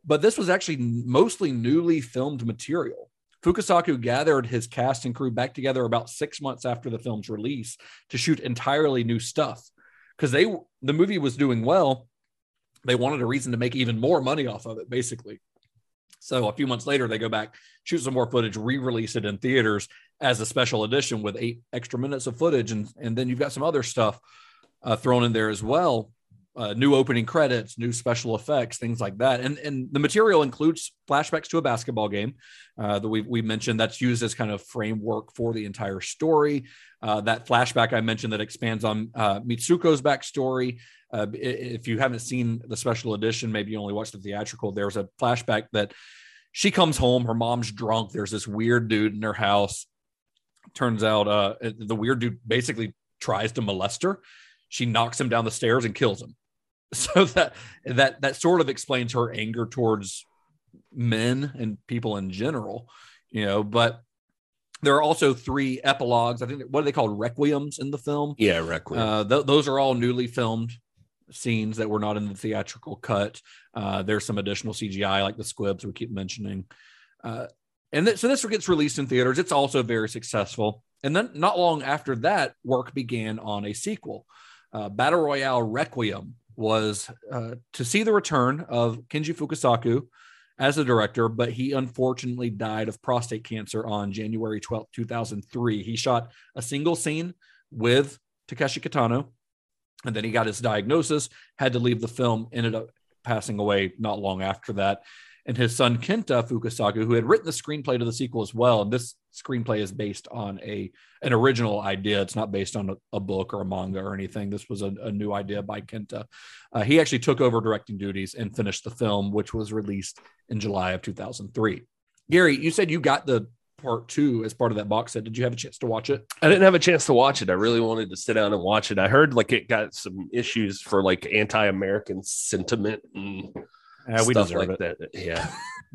[SPEAKER 6] but this was actually mostly newly filmed material. Fukasaku gathered his cast and crew back together about six months after the film's release to shoot entirely new stuff because they the movie was doing well. They wanted a reason to make even more money off of it, basically. So a few months later, they go back, shoot some more footage, re-release it in theaters as a special edition with eight extra minutes of footage, and and then you've got some other stuff uh, thrown in there as well. Uh, new opening credits, new special effects, things like that, and and the material includes flashbacks to a basketball game uh, that we we mentioned that's used as kind of framework for the entire story. Uh, that flashback I mentioned that expands on uh, Mitsuko's backstory. Uh, if you haven't seen the special edition, maybe you only watched the theatrical. There's a flashback that she comes home, her mom's drunk. There's this weird dude in her house. Turns out uh, the weird dude basically tries to molest her. She knocks him down the stairs and kills him. So that that that sort of explains her anger towards men and people in general, you know. But there are also three epilogues. I think what are they called? Requiems in the film.
[SPEAKER 4] Yeah, Requiem.
[SPEAKER 6] Uh, th- those are all newly filmed scenes that were not in the theatrical cut. Uh, there's some additional CGI, like the squibs we keep mentioning. Uh, and th- so this gets released in theaters. It's also very successful. And then not long after that, work began on a sequel. Uh, Battle Royale Requiem was uh, to see the return of Kenji Fukasaku as the director, but he unfortunately died of prostate cancer on January 12th, 2003. He shot a single scene with Takeshi Kitano, and then he got his diagnosis, had to leave the film, ended up passing away not long after that. And his son Kenta Fukasaku, who had written the screenplay to the sequel as well, and this screenplay is based on a an original idea. It's not based on a, a book or a manga or anything. This was a, a new idea by Kenta. Uh, he actually took over directing duties and finished the film, which was released in July of 2003. Gary, you said you got the part two as part of that box set. Did you have a chance to watch it?
[SPEAKER 4] I didn't have a chance to watch it. I really wanted to sit down and watch it. I heard like it got some issues for like anti-American sentiment and
[SPEAKER 6] Uh, we
[SPEAKER 4] stuff
[SPEAKER 6] deserve
[SPEAKER 4] like
[SPEAKER 6] it.
[SPEAKER 4] that. Yeah.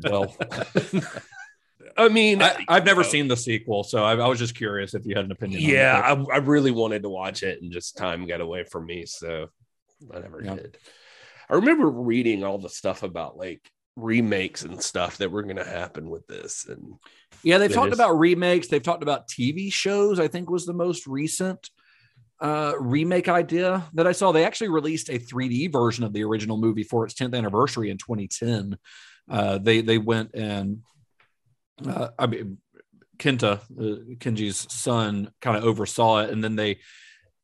[SPEAKER 6] Well,
[SPEAKER 4] I mean,
[SPEAKER 6] I, I've never seen the sequel, so I, I was just curious if you had an opinion. on it.
[SPEAKER 4] yeah, I, I really wanted to watch it, and just time got away from me, so I never
[SPEAKER 6] Yeah.
[SPEAKER 4] did. I remember reading all the stuff about like remakes and stuff that were going to happen with this, and
[SPEAKER 6] Yeah, they've talked
[SPEAKER 4] is.
[SPEAKER 6] about remakes. They've talked about TV shows. I think was the most recent uh, remake idea that I saw. They actually released a 3D version of the original movie for its 10th anniversary in 2010. Uh, they they went and uh, I mean Kenta, uh, Kenji's son, kind of oversaw it, and then they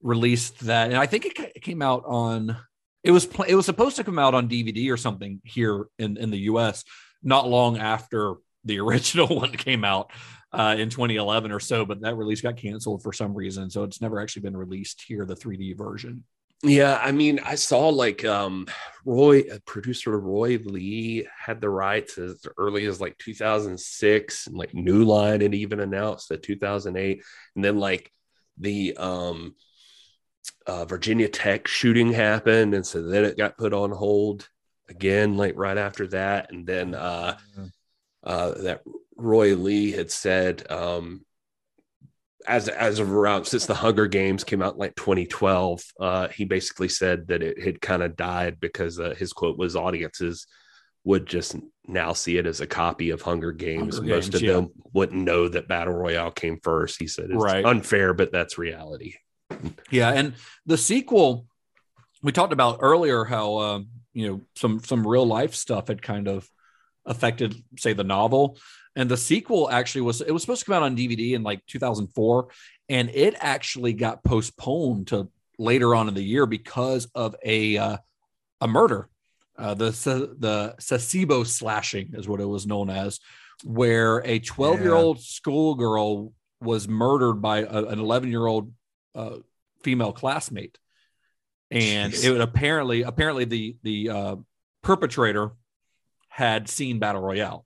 [SPEAKER 6] released that. And I think it, came out on. It was pl- it was supposed to come out on DVD or something here in in the U.S. Not long after the original one came out. uh, in 2011 or so, but that release got canceled for some reason. So it's never actually been released here, the 3D version.
[SPEAKER 4] Yeah, I mean, I saw like um Roy, uh, producer Roy Lee had the rights as early as like 2006, and like New Line had even announced that 2008, and then like the um uh, Virginia Tech shooting happened, and so then it got put on hold again, like right after that, and then uh, uh that Roy Lee had said um as as of around since the Hunger Games came out in like 2012, uh, he basically said that it had kind of died because uh, his quote was audiences would just now see it as a copy of Hunger Games.
[SPEAKER 6] Hunger
[SPEAKER 4] Most
[SPEAKER 6] Games,
[SPEAKER 4] of
[SPEAKER 6] yeah.
[SPEAKER 4] them wouldn't know that Battle Royale came first. He said it's
[SPEAKER 6] Right.
[SPEAKER 4] unfair, but that's reality.
[SPEAKER 6] Yeah, and the sequel we talked about earlier how um, you know some some real life stuff had kind of affected say the novel and the sequel actually was it was supposed to come out on DVD in like 2004 and it actually got postponed to later on in the year because of a uh, a murder. Uh, the the Sasebo slashing is what it was known as where a 12 year old schoolgirl was murdered by a, an 11 year old uh, female classmate. And
[SPEAKER 4] Jeez.
[SPEAKER 6] it would apparently apparently the the uh, perpetrator had seen battle royale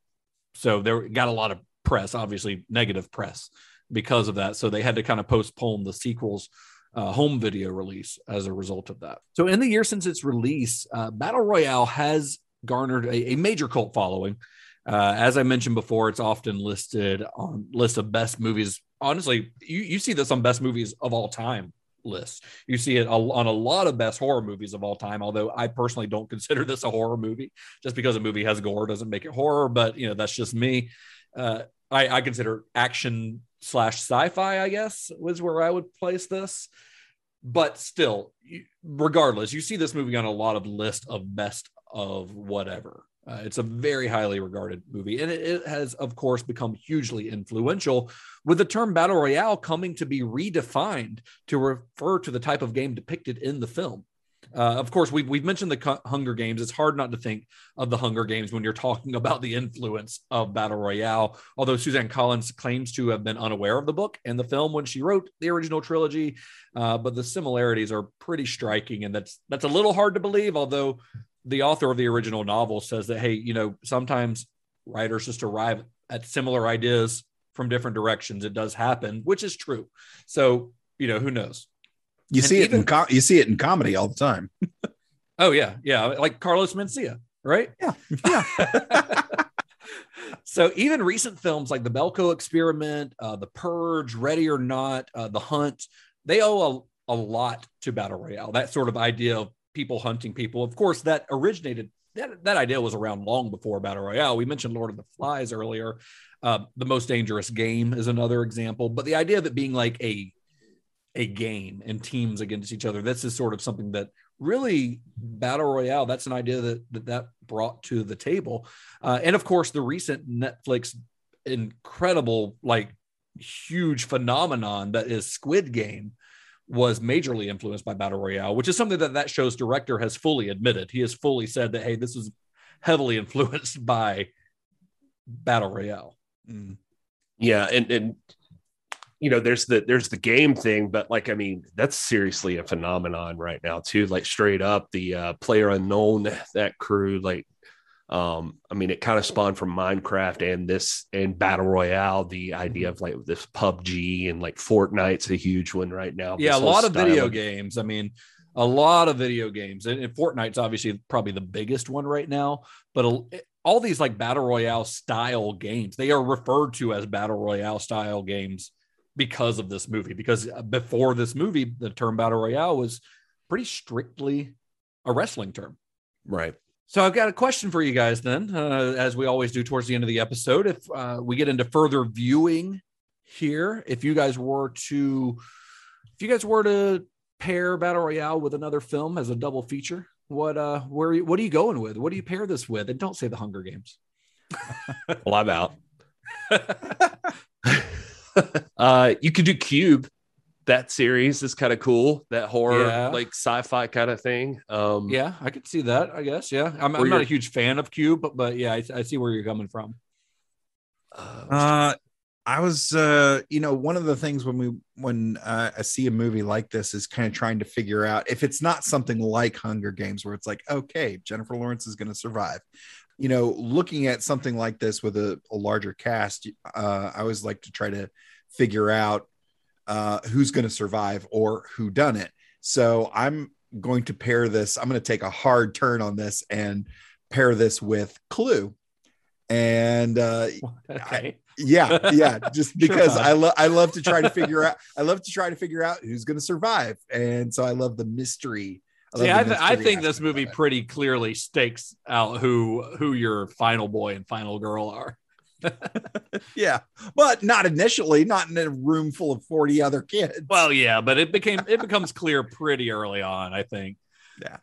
[SPEAKER 6] so they got a lot of press obviously negative press because of that. So they had to kind of postpone the sequels uh, home video release as a result of that. So in the year since its release uh, battle royale has garnered a, a major cult following. Uh, as I mentioned before, it's often listed on list of best movies. Honestly, you, you see this on best movies of all time lists. You see it on a lot of best horror movies of all time. Although I personally don't consider this a horror movie, just because a movie has gore doesn't make it horror. But you know that's just me. Uh, I, I consider action slash sci-fi. I guess was where I would place this. But still, regardless, you see this movie on a lot of list of best of whatever. Uh, it's a very highly regarded movie, and it, it has, of course, become hugely influential, with the term battle royale coming to be redefined to refer to the type of game depicted in the film. Uh, of course, we've, we've mentioned the Hunger Games. It's hard not to think of the Hunger Games when you're talking about the influence of Battle Royale. Although Suzanne Collins claims to have been unaware of the book and the film when she wrote the original trilogy, uh, but the similarities are pretty striking, and that's that's a little hard to believe. Although the author of the original novel says that hey, you know, sometimes writers just arrive at similar ideas from different directions. It does happen, which is true. So you know, who knows?
[SPEAKER 5] You
[SPEAKER 6] And
[SPEAKER 5] see it in com- you see it in comedy all the time.
[SPEAKER 6] Oh yeah, yeah, like Carlos Mencia, right?
[SPEAKER 5] Yeah, yeah.
[SPEAKER 6] so even recent films like the Belko Experiment, uh, The Purge, Ready or Not, uh, The Hunt, they owe a, a lot to Battle Royale. That sort of idea of people hunting people. Of course, that originated. That, that idea was around long before Battle Royale. We mentioned Lord of the Flies earlier. Uh, the Most Dangerous Game is another example. But the idea of it being like a a game and teams against each other. This is sort of something that really battle royale. That's an idea that that, that brought to the table, uh, and of course the recent Netflix incredible like huge phenomenon that is Squid Game was majorly influenced by battle royale, which is something that that show's director has fully admitted. He has fully said that hey, this is heavily influenced by battle royale.
[SPEAKER 4] Yeah, and and you know, there's the there's the game thing, but like I mean, that's seriously a phenomenon right now too. Like straight up, the uh, player unknown that crew, like, um, I mean, it kind of spawned from Minecraft and this and battle royale. The idea of like this PUBG and like Fortnite's a huge one right now.
[SPEAKER 6] yeah, a lot of video games. I mean, a lot of video games, and, and Fortnite's obviously probably the biggest one right now. But a- all these like battle royale style games, they are referred to as battle royale style games because of this movie. Because uh, before this movie, the term battle royale was pretty strictly a wrestling term.
[SPEAKER 4] right?
[SPEAKER 6] So I've got a question for you guys then, uh, as we always do towards the end of the episode. If uh, we get into further viewing here, if you guys were to, if you guys were to pair Battle Royale with another film as a double feature, what uh, where what are you going with? What do you pair this with? And don't say the Hunger Games.
[SPEAKER 4] Well, I'm out. uh, you could do Cube. That series is kind of cool. That horror,
[SPEAKER 6] Yeah.
[SPEAKER 4] like sci-fi kind of thing. Um,
[SPEAKER 6] Yeah, I could see that. I guess. Yeah, I'm, I'm not a huge fan of Cube, but but yeah, I, I see where you're coming from.
[SPEAKER 4] uh,
[SPEAKER 5] Uh, I was, uh, you know, one of the things when we when uh, I see a movie like this is kind of trying to figure out if it's not something like Hunger Games, where it's like, okay, Jennifer Lawrence is going to survive. You know, looking at something like this with a, a larger cast, uh, I always like to try to figure out uh, who's going to survive or who done it. So I'm going to pair this. I'm going to take a hard turn on this and pair this with Clue. And uh,
[SPEAKER 6] Okay.
[SPEAKER 5] yeah yeah just because
[SPEAKER 6] Sure.
[SPEAKER 5] i love i love to try to figure out i love to try to figure out who's going to survive and so i love the mystery I
[SPEAKER 6] See, I, th- I think this movie pretty clearly stakes out who who your final boy and final girl are.
[SPEAKER 5] Yeah but not initially not in a room full of 40 other kids
[SPEAKER 6] Well, yeah, but it became it becomes clear pretty early on. I think. Yeah.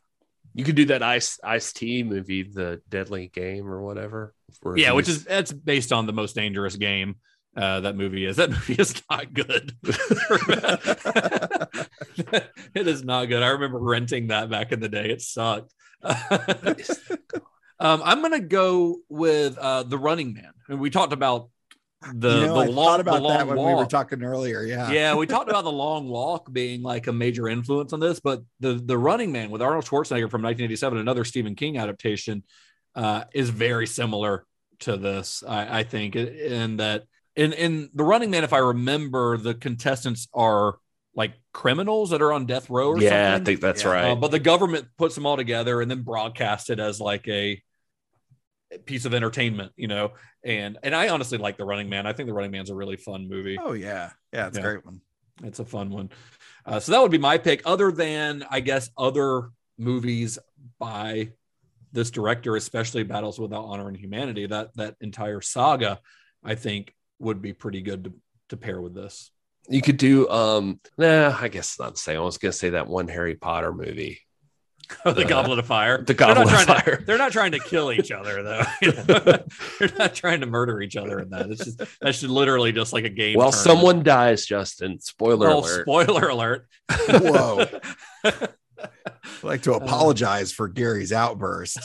[SPEAKER 4] You could do that ice ice tea movie, the Deadly Game or whatever. where
[SPEAKER 6] Yeah, which is that's based on the most dangerous game. Uh, that movie is that movie is not good. it is not good. I remember renting that back in the day. It sucked. Um, I'm gonna go with uh, the Running Man, and we talked about the
[SPEAKER 5] you know,
[SPEAKER 6] the
[SPEAKER 5] I
[SPEAKER 6] long
[SPEAKER 5] thought about
[SPEAKER 6] the long
[SPEAKER 5] that when
[SPEAKER 6] walk.
[SPEAKER 5] we were talking earlier yeah
[SPEAKER 6] yeah, we talked about the long walk being like a major influence on this, but the the Running Man with Arnold Schwarzenegger from 1987, another Stephen King adaptation, uh, is very similar to this. I, I think, in that in in the Running Man, if I remember, the contestants are like criminals that are on death row. Or
[SPEAKER 4] yeah, I think that's
[SPEAKER 5] Yeah.
[SPEAKER 4] right.
[SPEAKER 6] Uh, but the government puts them all together and then broadcast it as like a piece of entertainment, you know. And and I honestly like the Running Man. I think the Running Man's a really fun movie.
[SPEAKER 5] oh yeah yeah it's
[SPEAKER 6] Yeah.
[SPEAKER 5] a great one
[SPEAKER 6] It's a fun one. Uh, so that would be my pick. Other than I guess other movies by this director, especially Battles Without Honor and Humanity, that that entire saga, I think would be pretty good to, to pair with this.
[SPEAKER 4] you could do um nah, I guess not the same. I was gonna say that one Harry Potter movie.
[SPEAKER 6] the
[SPEAKER 4] The-
[SPEAKER 6] Goblet of Fire.
[SPEAKER 4] the
[SPEAKER 6] They're not
[SPEAKER 4] Goblet of
[SPEAKER 6] trying to-
[SPEAKER 4] Fire.
[SPEAKER 6] they're not trying to kill each other though. You know? they're not trying to murder each other in that. It's just that should literally just like a game.
[SPEAKER 4] Well,
[SPEAKER 6] tournament.
[SPEAKER 4] someone dies, Justin. Spoiler
[SPEAKER 6] Oh,
[SPEAKER 4] alert.
[SPEAKER 6] spoiler alert.
[SPEAKER 5] Whoa. i'd like to apologize for gary's outburst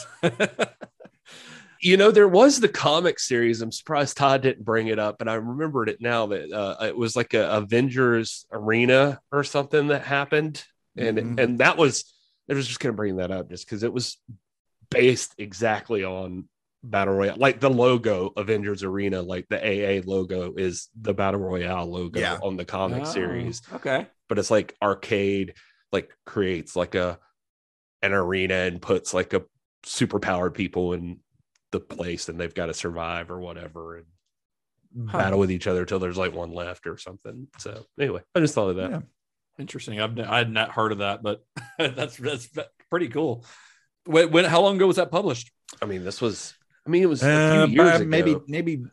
[SPEAKER 4] you know, there was the comic series. I'm surprised Todd didn't bring it up, but I remembered it now that uh, it was like a Avengers arena or something that happened, and
[SPEAKER 5] Mhm.
[SPEAKER 4] and that was I was just gonna bring that up just because it was based exactly on battle royale, like the logo Avengers Arena, like the AA logo is the battle royale logo
[SPEAKER 5] Yeah.
[SPEAKER 4] on the comic
[SPEAKER 6] Oh,
[SPEAKER 4] series,
[SPEAKER 6] Okay.
[SPEAKER 4] but it's like arcade, like creates like a an arena and puts like a superpowered people in the place and they've got to survive or whatever and
[SPEAKER 6] Huh.
[SPEAKER 4] battle with each other till there's like one left or something. So anyway, I just thought of that.
[SPEAKER 5] Yeah.
[SPEAKER 6] Interesting. I've I had not heard of that, but that's that's pretty cool. When, when how long ago was that published?
[SPEAKER 4] I mean, this was I mean it was a
[SPEAKER 5] Uh,
[SPEAKER 4] few years ago.
[SPEAKER 5] maybe maybe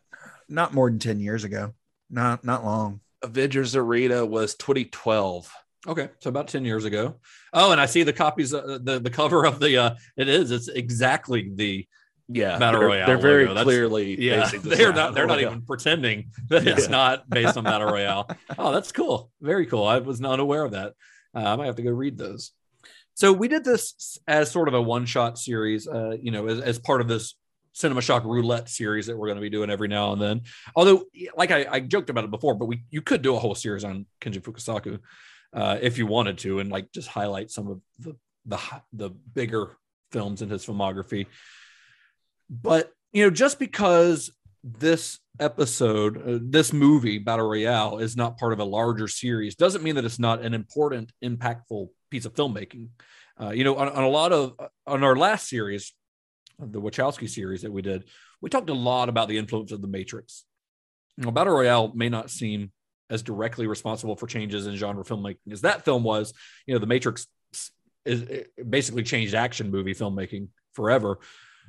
[SPEAKER 5] not more than 10 years ago not not long
[SPEAKER 4] Avengers Arena was 2012.
[SPEAKER 6] Okay, so about ten years ago. Oh, and I see the copies, uh, the the cover of the. uh It is. It's exactly the.
[SPEAKER 4] Yeah,
[SPEAKER 6] Battle
[SPEAKER 4] they're,
[SPEAKER 6] Royale
[SPEAKER 4] They're very
[SPEAKER 6] logo. That's-
[SPEAKER 4] clearly
[SPEAKER 6] Yeah, they're not. They're not
[SPEAKER 4] Battle
[SPEAKER 6] even pretending that it's not based on Battle Royale. Oh, that's cool. Very cool. I was not aware of that. Uh, I might have to go read those. So we did this as sort of a one-shot series. Uh, you know, as, as part of this Cinema Shock Roulette series that we're going to be doing every now and then. Although, like I, I joked about it before, but we you could do a whole series on Kenji Fukasaku uh, if you wanted to, and like just highlight some of the the the bigger films in his filmography. But you know, just because this episode, uh, this movie, Battle Royale, is not part of a larger series, doesn't mean that it's not an important, impactful piece of filmmaking. Uh, you know, on, on a lot of on our last series, the Wachowski series that we did, we talked a lot about the influence of the Matrix. You know, Battle Royale may not seem as directly responsible for changes in genre filmmaking as that film was. You know, the Matrix is basically changed action movie filmmaking forever,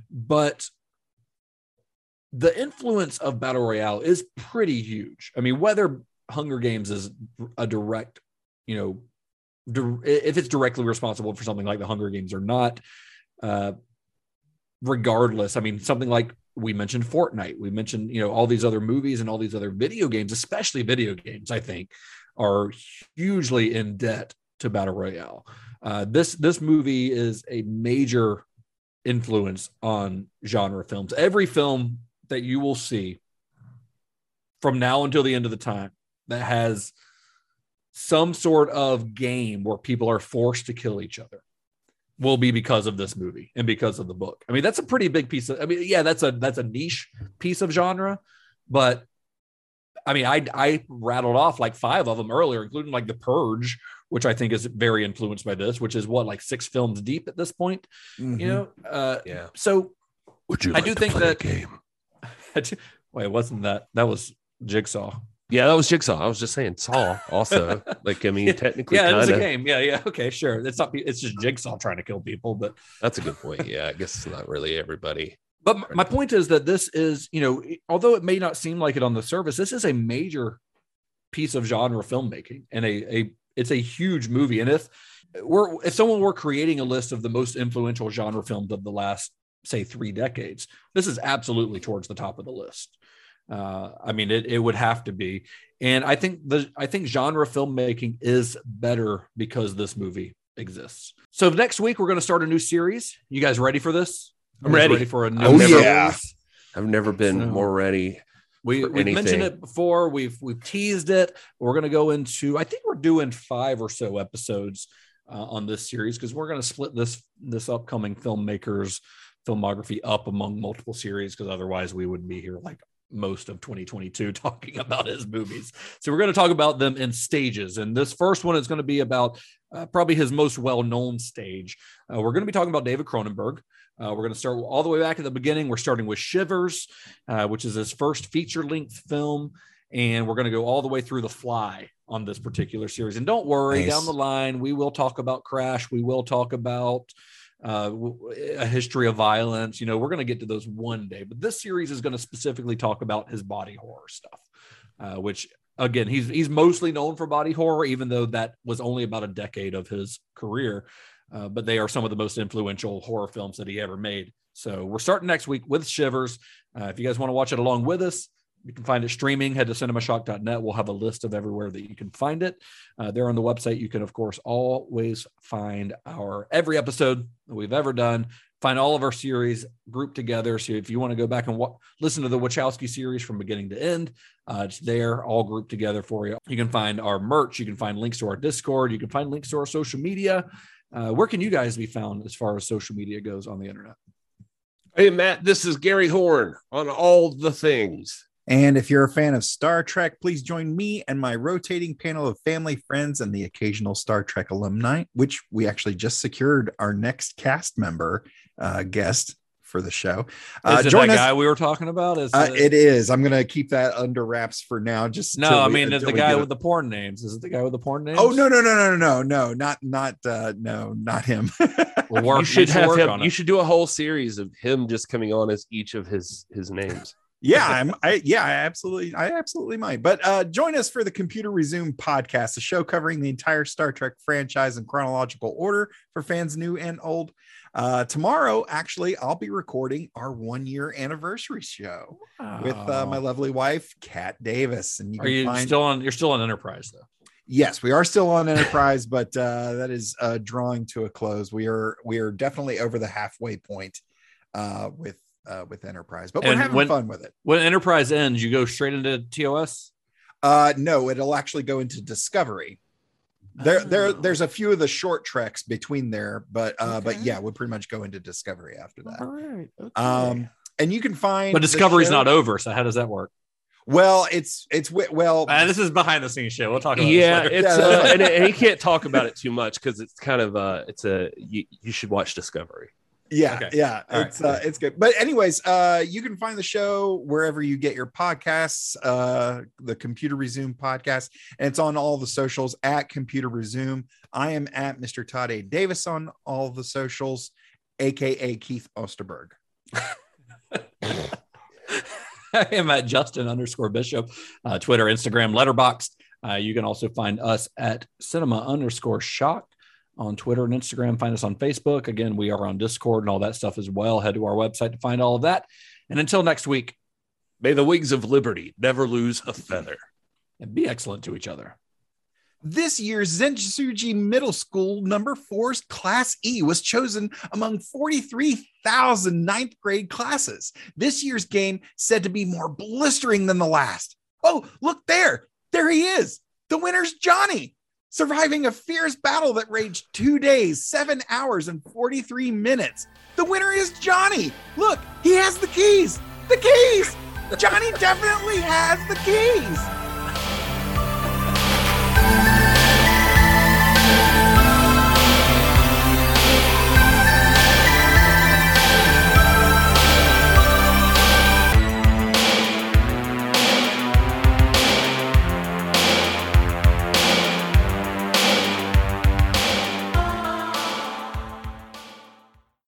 [SPEAKER 6] but the influence of battle royale is pretty huge. I mean, whether Hunger Games is a direct, you know, dir- if it's directly responsible for something like the Hunger Games or not, uh, regardless, I mean, something like we mentioned Fortnite, we mentioned, you know, all these other movies and all these other video games, especially video games, I think, are hugely in debt to battle royale. Uh, this this movie is a major influence on genre films. Every film that you will see from now until the end of the time that has some sort of game where people are forced to kill each other will be because of this movie and because of the book. I mean, that's a pretty big piece of I mean, yeah, that's a that's a niche piece of genre, but I mean, I I rattled off like five of them earlier, including like The Purge, which I think is very influenced by this, which is what like six films deep at this point.
[SPEAKER 5] Mhm.
[SPEAKER 6] You know, uh,
[SPEAKER 4] Yeah.
[SPEAKER 6] so
[SPEAKER 5] Would you
[SPEAKER 6] I do
[SPEAKER 5] to
[SPEAKER 6] think
[SPEAKER 5] play
[SPEAKER 6] that-
[SPEAKER 5] game?
[SPEAKER 6] wait, wasn't that that was Jigsaw?
[SPEAKER 4] Yeah, that was Jigsaw. I was just saying Saw also. like, I mean, technically,
[SPEAKER 6] Yeah, it was a game. Yeah, yeah. Okay, sure. It's not. It's just Jigsaw trying to kill people, but
[SPEAKER 4] That's a good point. Yeah, I guess it's not really everybody.
[SPEAKER 6] But my point is that this is, you know, although it may not seem like it on the surface, this is a major piece of genre filmmaking and a, a it's a huge movie. And if we're if someone were creating a list of the most influential genre films of the last, say, three decades, this is absolutely towards the top of the list. Uh, I mean, it, it would have to be. And I think the I think genre filmmaking is better because this movie exists. So next week we're going to start a new series. You guys ready for this?
[SPEAKER 4] I'm
[SPEAKER 6] You guys
[SPEAKER 4] ready.
[SPEAKER 6] for a new
[SPEAKER 5] Oh,
[SPEAKER 6] series?
[SPEAKER 5] yeah.
[SPEAKER 4] I've never been
[SPEAKER 6] So-
[SPEAKER 4] more ready.
[SPEAKER 6] We we've mentioned it before. We've we've teased it. We're going to go into. I think we're doing five or so episodes uh, on this series because we're going to split this this upcoming filmmakers filmography up among multiple series because otherwise we wouldn't be here like most of 2022 talking about his movies. So we're going to talk about them in stages, and this first one is going to be about uh, probably his most well known stage. Uh, we're going to be talking about David Cronenberg. Uh, we're going to start all the way back at the beginning. We're starting with Shivers, uh, which is his first feature length film. And we're going to go all the way through The Fly on this particular series. And don't worry,
[SPEAKER 5] Nice.
[SPEAKER 6] down the line, we will talk about Crash. We will talk about uh, a history of violence. You know, we're going to get to those one day. But this series is going to specifically talk about his body horror stuff, uh, which again, he's he's mostly known for body horror, even though that was only about a decade of his career. Uh, but they are some of the most influential horror films that he ever made. So we're starting next week with Shivers. Uh, if you guys want to watch it along with us, you can find it streaming. Head to cinemashock.net. We'll have a list of everywhere that you can find it. Uh, there on the website, you can, of course, always find our every episode that we've ever done. Find all of our series grouped together. So if you want to go back and wa- listen to the Wachowski series from beginning to end, uh, it's there, all grouped together for you. You can find our merch. You can find links to our Discord. You can find links to our social media. Uh, where can you guys be found as far as social media goes on the internet?
[SPEAKER 4] Hey, Matt, this is Gary Horn on all the things.
[SPEAKER 5] And if you're a fan of Star Trek, please join me and my rotating panel of family, friends, and the occasional Star Trek alumni, which we actually just secured our next cast member uh, guest for the show. Uh,
[SPEAKER 6] is it that
[SPEAKER 5] us-
[SPEAKER 6] guy we were talking about? Is
[SPEAKER 5] uh,
[SPEAKER 6] it-,
[SPEAKER 5] it is. I'm gonna keep that under wraps for now. Just
[SPEAKER 6] no. I mean,
[SPEAKER 5] we,
[SPEAKER 6] the guy with the porn names. Is it the guy with the porn names?
[SPEAKER 5] Oh no no no no no no not not uh, no not him.
[SPEAKER 6] work,
[SPEAKER 4] you should have him. You should do a whole series of him just coming on as each of his his names.
[SPEAKER 5] yeah i'm i yeah i absolutely i absolutely might but uh join us for the computer resume podcast a show covering the entire star trek franchise in chronological order for fans new and old uh tomorrow actually I'll be recording our 1 year anniversary show with uh, my lovely wife Kat Davis and you
[SPEAKER 6] Are you
[SPEAKER 5] find
[SPEAKER 6] still on? You're still on Enterprise though.
[SPEAKER 5] Yes, we are still on Enterprise, but uh, that is uh, drawing to a close. We are we are definitely over the halfway point uh, with uh, with Enterprise, but we're
[SPEAKER 6] And
[SPEAKER 5] having
[SPEAKER 6] when-
[SPEAKER 5] fun with it.
[SPEAKER 6] When Enterprise ends, you go straight into TOS.
[SPEAKER 5] Uh, no, it'll actually go into Discovery. There, there,
[SPEAKER 6] Oh.
[SPEAKER 5] there's a few of the short treks between there, but uh, but yeah, we'll pretty much go into Discovery after that.
[SPEAKER 6] right.
[SPEAKER 5] Um, and you can find,
[SPEAKER 6] but
[SPEAKER 5] the
[SPEAKER 6] Discovery's not over. So how does that work?
[SPEAKER 5] Well, it's it's well,
[SPEAKER 6] Uh, this is behind the scenes shit. We'll talk about
[SPEAKER 4] yeah,
[SPEAKER 6] this later.
[SPEAKER 4] it's uh, and, it- and he can't talk about it too much because it's kind of uh it's a you, you should watch Discovery.
[SPEAKER 5] Yeah
[SPEAKER 6] Okay.
[SPEAKER 5] yeah
[SPEAKER 6] All right.
[SPEAKER 5] it's uh it's good but anyways uh you can find the show wherever you get your podcasts uh the computer resume podcast and it's on all the socials at computer resume i am at mr todd a davis on all the socials aka keith osterberg
[SPEAKER 6] I am at Justin underscore Bishop, uh, Twitter, Instagram, Letterboxd. Uh, you can also find us at Cinema underscore Shock on Twitter and Instagram. Find us on Facebook. Again, we are on Discord and all that stuff as well. Head to our website to find all of that. And until next week,
[SPEAKER 4] May the wings of liberty never lose a feather.
[SPEAKER 6] and be excellent to each other.
[SPEAKER 5] This year's Zensuji Middle School number four's Class E was chosen among 43,000 ninth grade classes. This year's game said to be more blistering than the last. Oh, look there. There he is. The winner's Johnny, surviving a fierce battle that raged two days, seven hours, and 43 minutes. The winner is Johnny. Look, he has the keys. The keys. Johnny definitely has the keys.